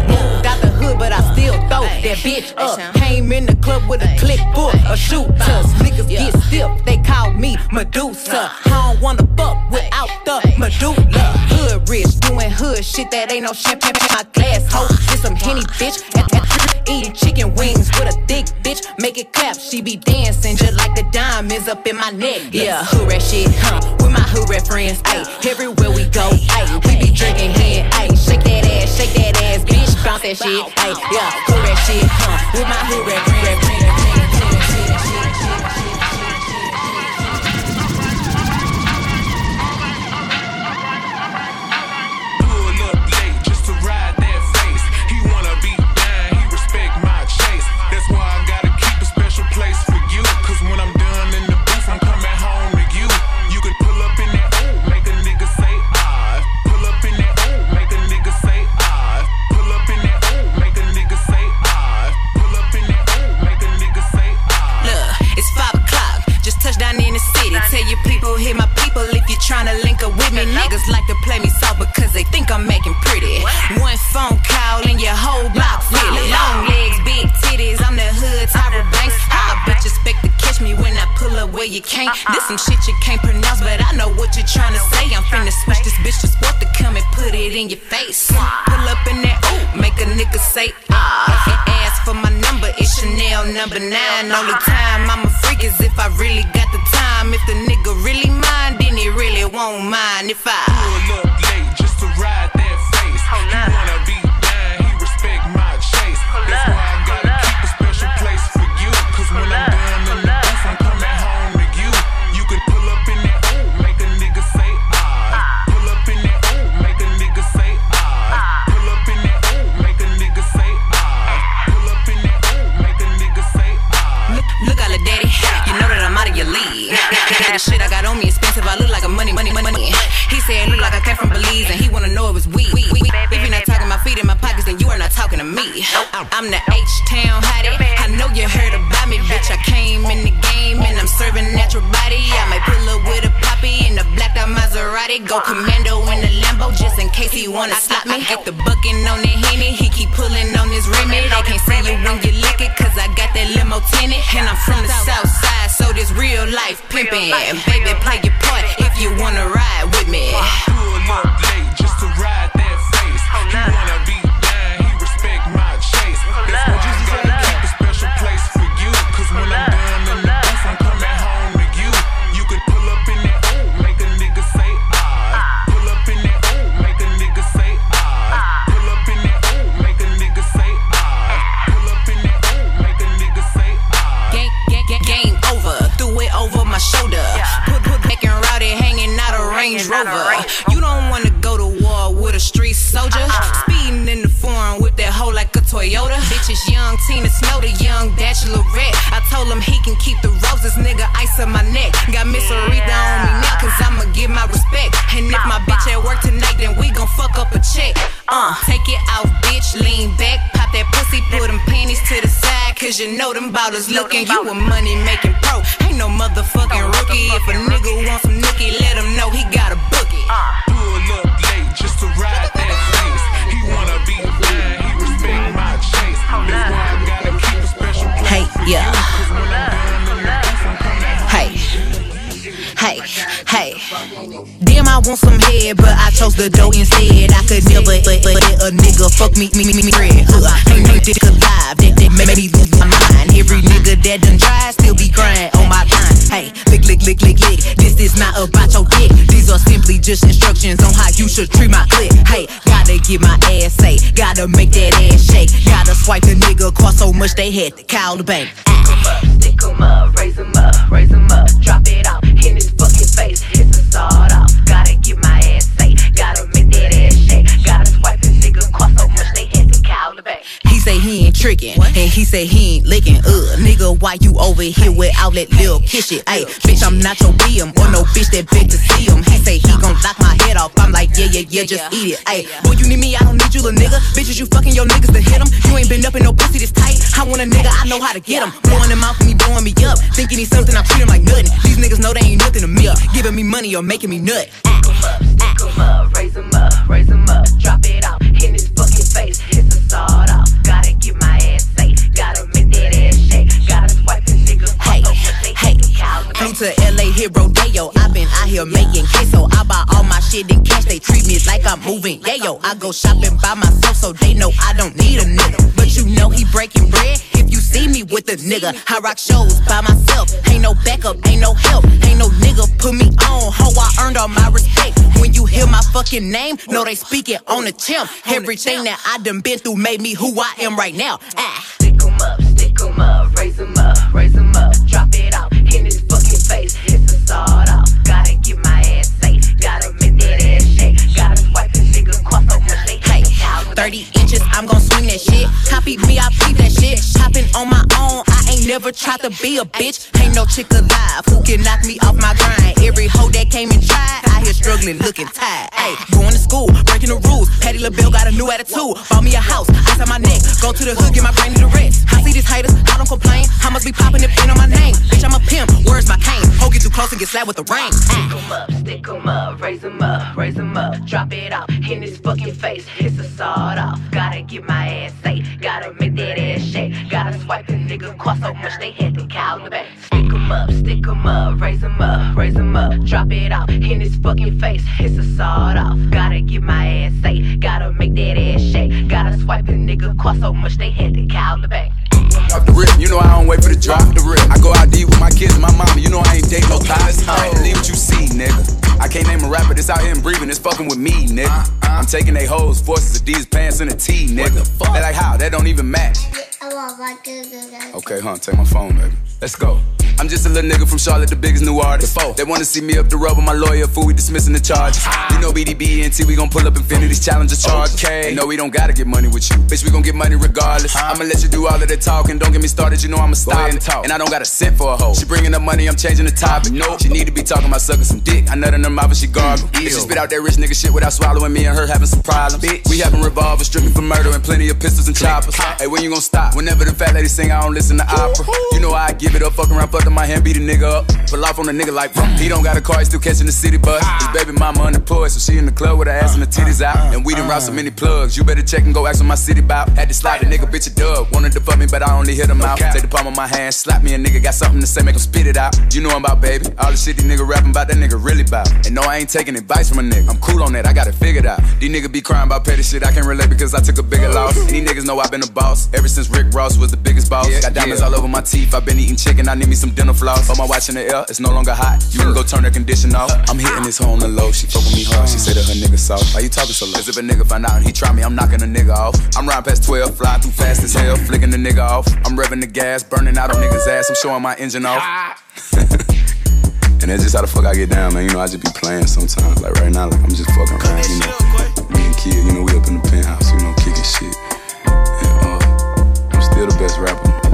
Moved out the hood, but I still throw that bitch up. Came in the club with a click full of shooters. Niggas get stiff, they call me Medusa. I don't wanna fuck without the medulla. Rich, doing hood shit that ain't no champagne. In my glass hoe, get some henny bitch. At, at, eating chicken wings with a thick bitch. Make it clap, she be dancing just like the diamonds up in my neck. Yeah, hood rat shit, huh? With my hood rat friends, ayy. Everywhere we go, ayy. We be drinking here, ayy. Shake that ass, shake that ass, bitch. Bounce that shit, ayy. Yeah, hood rat shit, huh? With my hood rat friends. You tryna link up with me. Niggas like to play me soft because they think I'm making pretty. One phone call and your whole block feeling. Long legs, big titties. I'm the hood Tyra Banks. I bet you expect me when I pull up where you can't. This some shit you can't pronounce, but I know what you're trying to say. I'm finna switch this bitch to sport to come and put it in your face. Pull up in that ooh, make a nigga say ah. Ask for my number, it's Chanel number nine. Only time I'm a freak is if I really got the time. If the nigga really mind, then he really won't mind if I pull up I'm the H-Town hottie. I know you heard about me, bitch. I came in the game and I'm serving natural body. I might pull up with a poppy in a blacked out Maserati. Go commando in the Lambo just in case he wanna stop me. Get the bucking on the henny. He keep pulling on his Remy. They can't see you when you lick it, cause I got that limo tinted. And I'm from the south side, so this real life pimpin'. Baby, play your part if you wanna ride with me. Pull up late just to ride young Tina Snow, the young bachelorette. I told him he can keep the roses, nigga, ice on my neck. Got Miss Aretha on me now, cause I'ma give my respect. And if my bitch at work tonight, then we gon' fuck up a check. Uh, take it out, bitch, lean back, pop that pussy, put them panties to the side, cause you know them ballers looking. You a money making pro, ain't no motherfucking rookie. If a nigga want some nookie, let him know he got a bookie. Pull up late just to ride coming Hey, hey, hey. Damn, I want some head, but I chose the dough instead. I could never let, let, let a nigga fuck me, me, me, me, red. Uh, ain't no dick alive, that, that made me lose my mind. Every nigga that done tried still be crying on my line. Hey, lick, lick, lick, lick, lick. This is not about your dick. These are simply just instructions on how you should treat my clip. Hey, gotta get my ass say, gotta make that ass shake. Gotta swipe the nigga cost so much they had to call the bank. Stick 'em up, raise 'em up, raise 'em up, drop it out in his fucking face. It's a sawed off. Gotta get my ass say he ain't tricking, and he say he ain't licking. Uh, nigga, why you over here without that little kiss shit? Ayy, bitch, I'm not your BM or no bitch that beg to see him. He say he gon' knock my head off. I'm like, yeah, yeah, yeah, just eat it. Ayy, boy, you need me, I don't need you, little nigga. Bitches, you fucking your niggas to hit 'em. You ain't been up in no pussy this tight. I want a nigga, I know how to get 'em. Blowing him out for me, blowing me up. Thinking he's something, I treat him like nothing. These niggas know they ain't nothing to me. Giving me money or making me nut. Stick 'em up, raise 'em up, raise 'em up, drop it out in his fucking face. It's a sawed to LA, hit Rodeo. i been out here making queso. I buy all my shit in cash. They treat me like I'm moving. Yeah, yo, I go shopping by myself, so they know I don't need a nigga. But you know he breaking bread if you see me with a nigga. I rock shows by myself. Ain't no backup, ain't no help. Ain't no nigga put me on. Ho, I earned all my respect. When you hear my fucking name, know they speak it on the chimp. Everything that I done been through made me who I am right now. Ah. Stick 'em up, stick 'em up, raise 'em up, raise 'em up, 30 inches, I'm gon' swing that shit. Copy me, I beat that shit. Hopping on my own, I ain't never tried to be a bitch. Ain't no chick alive who can knock me off my grind. Every hoe that came and tried, I here struggling, looking tired. Hey, going to school, breaking the rules. Patti LaBelle got a new attitude. Bought me a house, ice on my neck. Go to the hood, get my brain to the rest. I see these haters, I don't complain. I must be popping if ain't on my name. Bitch, I'm a pimp, where's my cane? Hoe get too close and get slapped with the rain. Stick 'em up, stick 'em up, raise 'em up, raise 'em up, drop it out in his fucking face. It's a off. Gotta get my ass safe, gotta make that ass shake. Gotta swipe his nigga cost so much they had to call the bank. Stick 'em up, stick 'em up, raise 'em up, raise 'em up, drop it out in his fucking face. It's a sawed off. Gotta get my ass safe, gotta make that ass shake. Gotta swipe his nigga cost so much they had to call the bank. Off the rip, you know I don't wait for the drop. The rip. I go out deep with my kids and my mama. You know I ain't date no thighs. I ain't believe what you see, nigga. I can't name a rapper that's out here and breathing. It's fucking with me, nigga. Uh-uh. I'm taking they hoes, forces, Adidas pants, and a tee, nigga. They like how? That don't even match. Okay, huh? Take my phone, baby. Let's go. I'm just a little nigga from Charlotte, the biggest new artist. They wanna see me up the road with my lawyer, fool, we dismissing the charges. You know BDB and T, we gon' pull up Infinity's challenger charge. Okay. No, we don't gotta get money with you. Bitch, we gon' get money regardless. I'ma let you do all of the talking. Don't get me started, you know I'ma stop it. And I don't got to sit for a hoe. She bringing up money, I'm changing the topic. No, she need to be talking about sucking some dick. I nut in her mouth and she gargle. If she spit out that rich nigga shit without swallowing me and her having some problems. Bitch. We having revolvers, stripping for murder and plenty of pistols and choppers. Hey, when you gon' stop? Whenever the fat lady sing, I don't listen to opera. You know I give it up, fucking around, fucking my hand, beat a nigga up. Pull off on a nigga like, pump. he don't got a car, he still catching the city bus. His baby mama unemployed, so she in the club with her ass and the titties out. And we done route so many plugs. You better check and go ask on my city bout. Had to slide the nigga, bitch a dub. Wanted to fuck me, but I only hit him out. Take the palm of my hand, slap me a nigga, got something to say, make him spit it out. You know I'm about, baby. All the shit these nigga rapping about, that nigga really bout. And no, I ain't taking advice from a nigga. I'm cool on that, I got it figured out. These niggas be crying about petty shit, I can't relate because I took a bigger loss. And these niggas know I've been a boss ever since Rick Ross was the biggest boss. Got diamonds all over my teeth, I've been eating chicken, I need me some dinner floss. But my watch in the air, it's no longer hot. You can go turn the condition off. I'm hitting this on the low, she fuck with me hard. She said that her nigga soft. Why you talking so low? Cause if a nigga find out and he try me, I'm knocking a nigga off. I'm riding past 12, flying through fast as hell, flicking the nigga off. I'm revving the gas, burning out on niggas' ass, I'm showing my engine off. and that's just how the fuck I get down, man. You know, I just be playing sometimes. Like right now, like I'm just fucking around, you know. Me and Kid, you know, we up in the penthouse, you know, kicking shit. And uh, I'm Still the best rapper.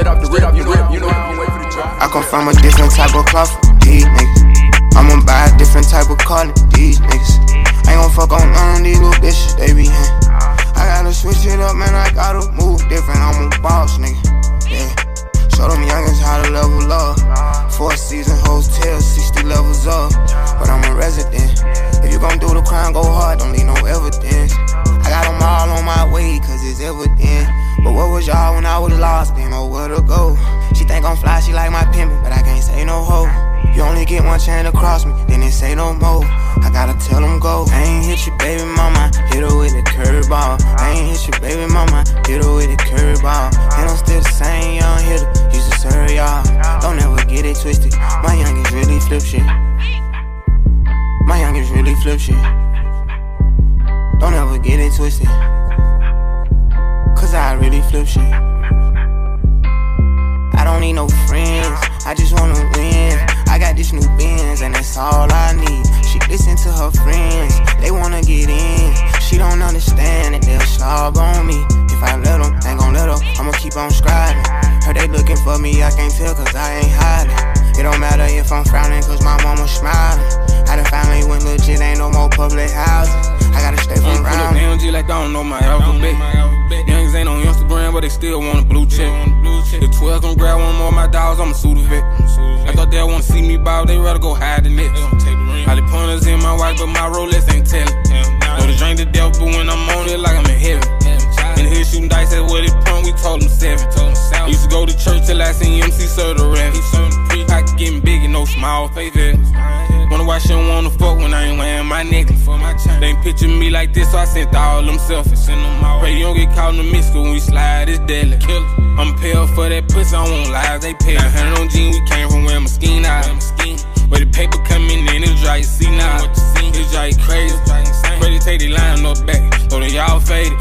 Off the rip, off the rip, you know I wait for the drop. I come from a different type of cloth, these niggas. I'ma buy a different type of car these niggas. I Ain't gon' fuck on none of these little bitches, they be in. I gotta switch it up, man, I gotta move different. I'm a boss, nigga. Yeah. Show them youngins how to level up. Four season hotel, 60 levels up. But I'm a resident. If you gon' do the crime, go hard, don't leave no evidence. I got them all on my way, cause it's evident. But what was y'all when I was lost? Didn't know where to go. She think I'm fly, she like my pimpin', but I can't say no hoe. You only get one chance to cross me, then they say no more. I gotta tell them go. I ain't hit you, baby mama, hit her with a curveball. I ain't hit you, baby mama, hit her with a curveball. And I'm still the same young hitter, used to serve y'all. Don't ever get it twisted. My youngins really flip shit. My youngins really flip shit. Don't ever get it twisted. Cause I really flip shit. I don't need no friends, I just wanna win. I got this new Benz, and that's all I need. She listen to her friends, they wanna get in. She don't understand that they'll slob on me. If I let them, ain't gon' let them, I'ma keep on scribing. Heard they looking for me, I can't tell cause I ain't hiding. It don't matter if I'm frowning cause my mama smiling. I done finally went legit, ain't no more public housing. I gotta stay from Pull up around. AMG like I don't know my alphabet. Youngins ain't on Instagram, but they still want a blue check. If 12 gon' grab one more of my dogs, I'ma sue the vet. I thought they wanna see me bow, they rather go hide the net. Holly pointers in my watch, but my Rolex ain't telling. Know the drink to death, but when I'm on it, like I'm in heaven. In the hood shooting dice at what it point, we told them seven. Used to go to church till I seen MC serve the ref. Pocket getting big and no small face. eh. Wonder why she don't wanna fuck when I ain't wearing my necklace. They ain't picture me like this, so I sent all them selfies. Pray you don't get caught in the mix, cause when we slide, it's deadly. Killer. I'm pay up for that pussy, I won't lie, they pay. 900 on jeans, we came from where my skin out. Where the paper coming in, it's dry, you see now. It's dry, crazy. Ready to take the line up back, so they all faded.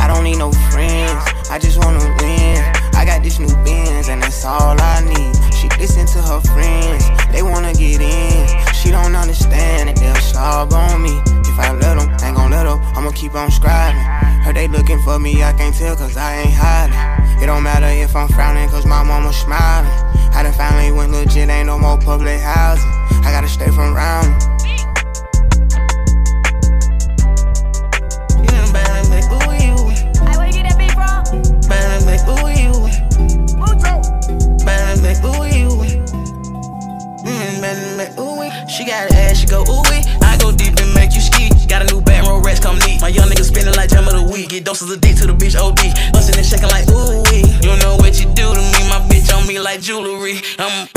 I don't need no friends, I just wanna win. I got this new Benz, and that's all I need. She listen to her friends, they wanna get in. She don't understand that they'll slob on me. If I let them, ain't gon' let them, I'ma keep on scribing. Heard they looking for me, I can't tell cause I ain't hiding. It don't matter if I'm frowning cause my mama smiling. I done finally went legit, ain't no more public housing. I gotta stay from round. Yeah, like ooh you I was like ooh you. Hey, like ooh. She got ass, she go ooh wee. I go deep and make you ski. Got a new back row rats come neat. My young nigga spinning like jam of the week. Get doses of dick to the bitch OD. Bustin' and shaking like ooh wee. You know what you do to me. My bitch on me like jewelry. I'm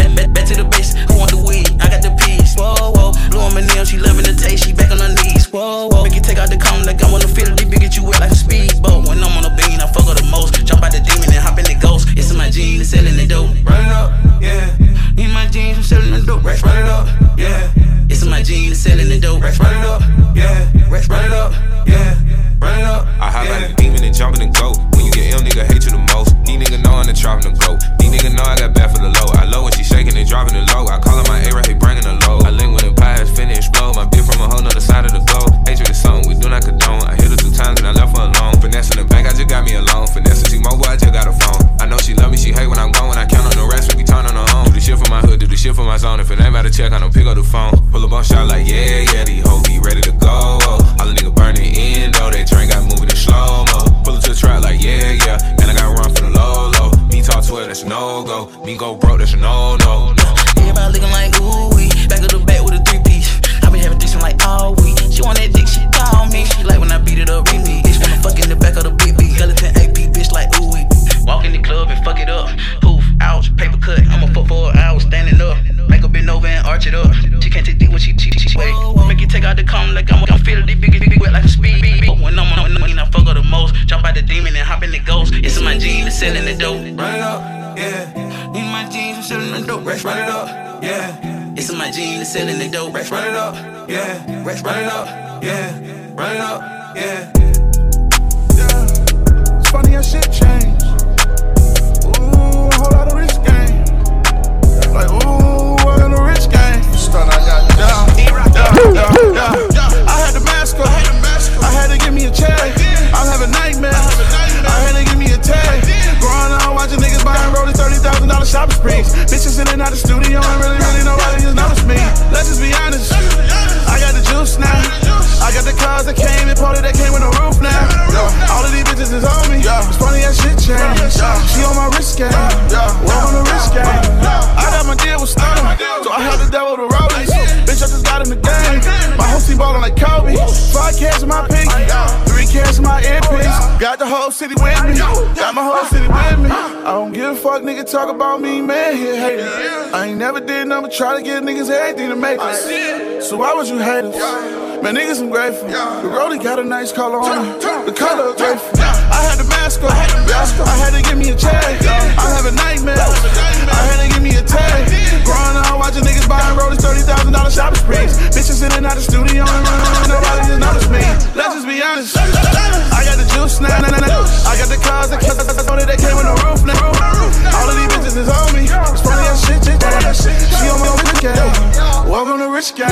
I got the piece. Whoa, whoa. Blue on my nail, she loving the taste. She back on her knees. Whoa, whoa. Make you take out the cone like I wanna feel it. Deep, get you wet like a speedboat. When I'm on a bean, I fuck her the most. Jump out the demon and hop in the ghost. It's in my jeans, selling the dope. Run it up, yeah. In my jeans, I'm selling the dope. Run it up, yeah. It's in my jeans, selling the dope. Run it up, yeah. Run it up, yeah. Run it up. I hop out the demon and jump in and go. When you get ill, nigga hate you the most. These niggas know I'm the trapping the go. These niggas know I got bad for the low. I low when she shaking and dropping it low. I call her my A-Right, he bringing the low. I link when the pie is finna explode. My bitch from a whole nother side of the globe. Hatred is something we do not condone. I hit her two times and I left her alone. Finesse in the bank, I just got me alone. Finesse T-Mobile, I just got a phone. I know she love me, she hate when I'm gone. When I count on the rest, we be turning her on. Do the shit for my hood, do the shit for my zone. If it ain't about to check, I don't pick up the phone. Pull up on shot like, yeah, yeah, these hoes be ready to go. All the niggas burning in, though. That train got moving in slow mo. Pull up to the track like, yeah, yeah. And I got run for the low, low. Me talk to it, that's a no go. Me go broke, that's a no, no, no. Everybody looking like ooh wee. Back of the back with a three piece. I been having threesome like oh, all week. She want that dick, she call me. She like when I beat it up, beat me. Fuck in the back of the big B. Skeleton AP, bitch like ooh wee. Walk in the club and fuck it up. Poof, ouch, paper cut. I'ma fuck for an hour standing up. Make her bend over and arch it up. She can't take dick when she she, she, she wait. Make you take out the comb like I'm, I'm feeling the big, big, wet like a speed. But when I'm on when I fuck her the most, jump out the demon and hop in the ghost. It's in my jeans, selling the dope. Run it up, yeah. In my jeans, I'm selling the dope. Rest, Run it up, yeah. It's in my jeans, selling the dope. Rest, Run it up, yeah. Rest, Run it up, yeah. Run it up, yeah. Funny how shit change. Ooh, whole lot of rich game. Like, ooh, I got a rich game. Stun, I got down, down, down, down. Fuck, nigga, talk about me, man, here hating. I ain't never did nothing, try to give niggas everything to make it. So why would you hate us? Man, niggas, I'm grateful. The roadie got a nice color on it. The color grateful. I had the mask on. I had to give me a check. I have a nightmare. I had to give me a tag. Growing up, watching niggas buying thousand dollar shopping sprees. Bitches in and out the studio and running, nobody just notice me. Let's just be honest. I got the juice now. I got the cars that know that came with the roof now. All of these bitches is on me. It's funny how shit changed. She on my rich game. On the rich game.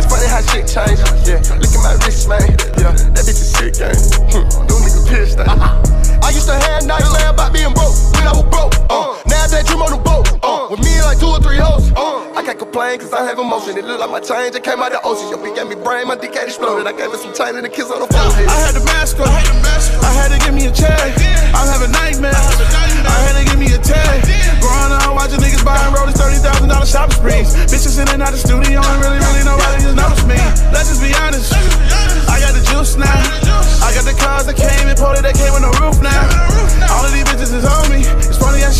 It's funny how shit changed. Yeah, look at my wrist, man. Yeah, that bitch is sick, gang. Hmm, them niggas pissed, eh? I used to have nightmare about being broke when I was broke. Uh, now I daydream on the boat. Uh, with me and like two or three hoes. Uh, I can't complain cause I have emotion. It look like my change. It came out of the ocean. Your bitch gave me brain. My dick had exploded. I gave her some chain and a kiss on the forehead. I had the mask on. I had to give me a check. I'm having nightmares. I had to give me a tag. Growing up, watching niggas buying Rollies, thirty thousand dollar shopping sprees. Bitches in and out the studio and really, really nobody just notice me. Let's just be honest. I got the juice now. I got the cars that came and ported that came with no roof now. All of these bitches is on me. It's funny how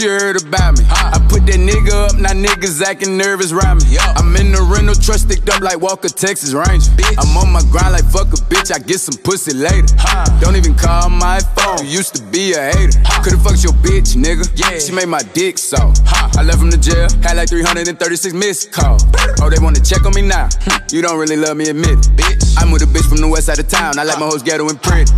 you heard about me? I put that nigga up, now niggas acting nervous around me. I'm in the rental truck sticked up like Walker, Texas Ranger. I'm on my grind like fuck a bitch, I get some pussy later. Don't even call my phone, you used to be a hater. Could've fucked your bitch, nigga. Yeah. She made my dick so. I left from the jail, had like 336 missed calls. Oh, they wanna check on me now? You don't really love me, admit it. Bitch. I'm with a bitch from the west side of town, I like my hoes ghetto and pretty.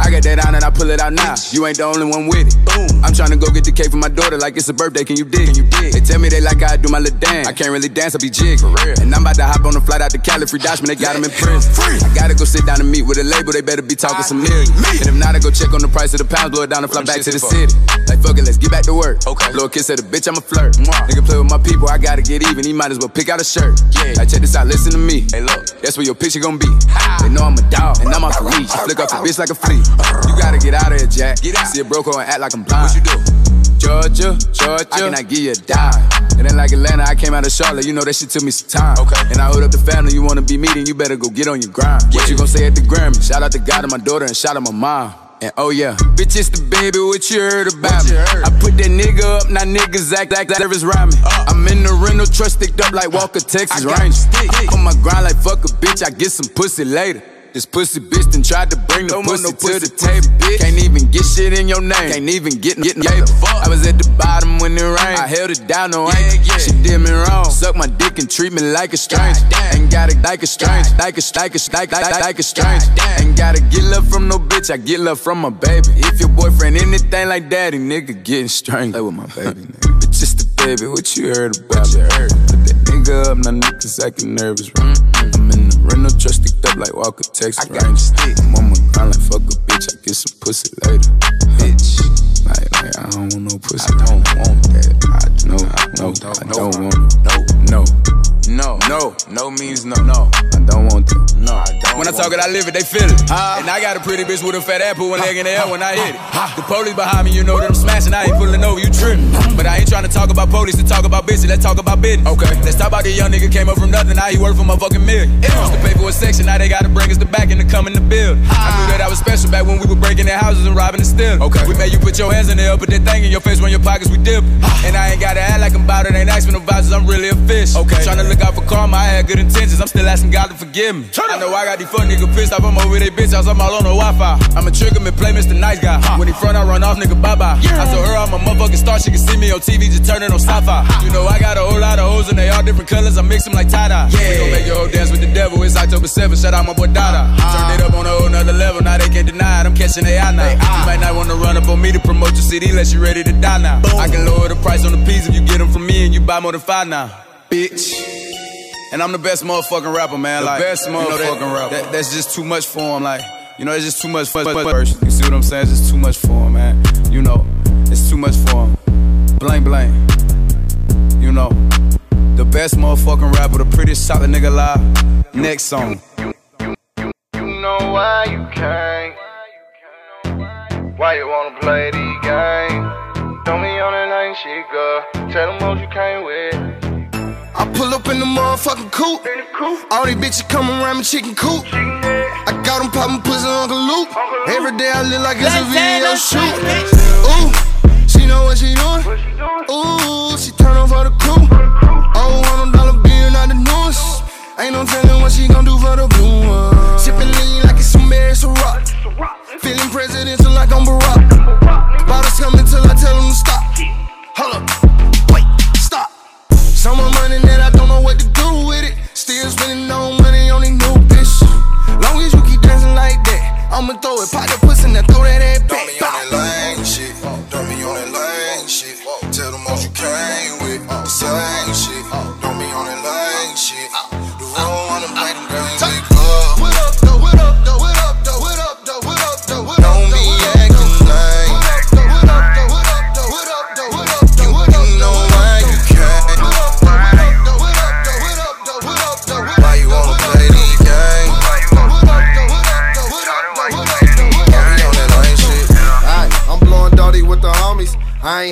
I got that on and I pull it out now. You ain't the only one with it. Boom. I'm tryna go get the cake for my daughter like it's a birthday. Can you dig? Can you dig? They tell me they like how I do my little dance. I can't really dance, I be jig. For real. And I'm about to hop on the flight out to Cali. Free Dashman, they got him in prison. Free. I gotta go sit down and meet with a label. They better be talking some millions. And if not, I go check on the price of the pounds, blow it down and fly back to the city. Like fuck it, let's get back to work. Okay. Blow a kiss at a bitch, I'm a flirt. Nigga play with my people, I gotta get even. He might as well pick out a shirt. Yeah. Like check this out, listen to me. Hey look, that's where your picture gonna be. They know I'm a dog and I'm off the leash. Flick off a bitch like a flea. You gotta get out of here, Jack. Get out. See a broker and act like I'm blind. What you do? Georgia, Georgia, can I cannot give you a dime. It ain't like Atlanta, I came out of Charlotte, you know that shit took me some time. Okay. And I hold up the family, you wanna be meeting, you better go get on your grind. What you gon' say at the Grammy? Shout out to God and my daughter, and shout out my mom. And oh yeah, bitch, it's the baby, what you heard about me? I put that nigga up, now niggas act like service around me. I'm in the rental truck sticked up like Walker, Texas Ranger. On my grind like fuck a bitch, I get some pussy later. This pussy bitch done tried to bring the pussy, to the table, bitch. Can't even get shit in your name. Can't even get get no I was at the bottom when it rained. I held it down, no yeah, yeah. She did me wrong. Suck my dick and treat me like a stranger. Ain't gotta like a stranger. Like a like a like like like a stranger. Ain't gotta get love from no bitch. I get love from my baby. If your boyfriend anything like daddy, nigga getting strangled. Play with my baby, nigga. Bitch, just the baby. What you heard about? You heard. Put that nigga up, now niggas acting nervous. Right? I'm in the rental truck sticked up like Walker, Texas Ranger. I'm on my grind like fuck a bitch. I get some pussy later. Bitch. Like, like I don't want no pussy. I don't want that. I no, no, I don't want it. No, no, no, no no means no. No, I don't want that. No, I don't. When I talk it, I live it. They feel it. And I got a pretty bitch with a fat apple, one leg in the air when I hit it. The police behind me, you know that I'm smashing. I ain't pulling over, you tripping. But I ain't trying to talk about police to talk about bitches. Let's talk about business. Okay. Let's talk about the young nigga came up from nothing. Now he worth for my fucking million. Used to pay for a section. Now they gotta bring us the back and to come in the build. I knew that I was special back when we were breaking their houses and robbing and stealing. Okay. We made you put your hands in there, put that thing in your face when your pockets we dip. And I ain't gotta act like I'm about it. Ain't asking no vouchers. I'm really a fish. Okay. Trying to look out for karma. I had good intentions. I'm still asking God to forgive me. I know I got these fuck niggas pissed off. I'm over they bitch house. I'm all on the Wi-Fi. I'm a trigger me play Mr. Nice Guy. When he front, I run off, nigga. Bye bye. I told her I'm a motherfucking star. She can see me on TV, just turning on sci-fi. You know I got a whole lot of hoes and they all different colors. I mix them like tie dye. Yeah. We gon' make your whole dance with the devil. It's October 7th. Shout out my boy Dada. Turned it up on a whole nother level. Now they can't deny it. I'm catching they eye now. You might not wanna run up on me to promote your city unless you ready to die now. I can lower the price on the peas if you get them from me and you buy more than five now. Bitch. And I'm the best motherfucking rapper, man. The like, best you know, that- motherfucking rapper. that- that's just too much for him. Like, you know, it's just too much for first. You see what I'm saying? It's just too much for him, man. You know, it's too much for him. Blank, blank. You know, the Best motherfucking rapper, the prettiest solid nigga alive. Next song. You know why you came. Why you wanna play these games? Don't be on that lame shit, girl. Tell them what you came with. Pull up in the motherfucking coupe. All these bitches come around me chicken coop. I got them poppin' pussy Uncle Luke. Every day I live like it's a video shoot. Ooh, she know what she doing. Ooh, she turn on for the crew. Oh, hundred dollar bill, not the newest. Ain't no telling what she gon' do for the blue one. Sippin' lean like it's some Mary rock. Feeling presidential like I'm Barack. Throw it, pop the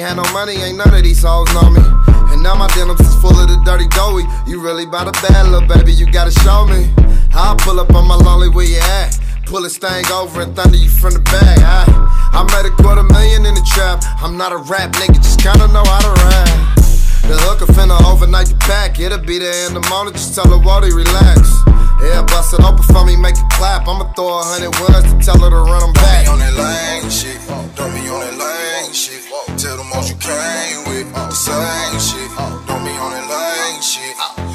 had no money, ain't none of these hoes know me. And now my denims is full of the dirty doughy. You really bout a bad little baby, you gotta show me. I'll pull up on my lonely where you at. Pull this thing over and thunder you from the back. I, I made a quarter million in the trap. I'm not a rap nigga, just kinda know how to rap. The hooker finna overnight the pack. It'll be there in the morning, just tell her Wally relax. Yeah, bust it open for me, make it clap. I'ma throw a hundred words to tell her to run them back. Don't be on that lame shit. Don't be on that lame shit. Tell them what you came with. The same shit. Don't be on that lame shit.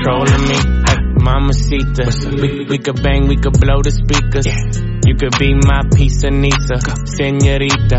Controlling me. Hey, Mamacita, we, we could bang, we could blow the speakers. You could be my pizza Nisa, Senorita,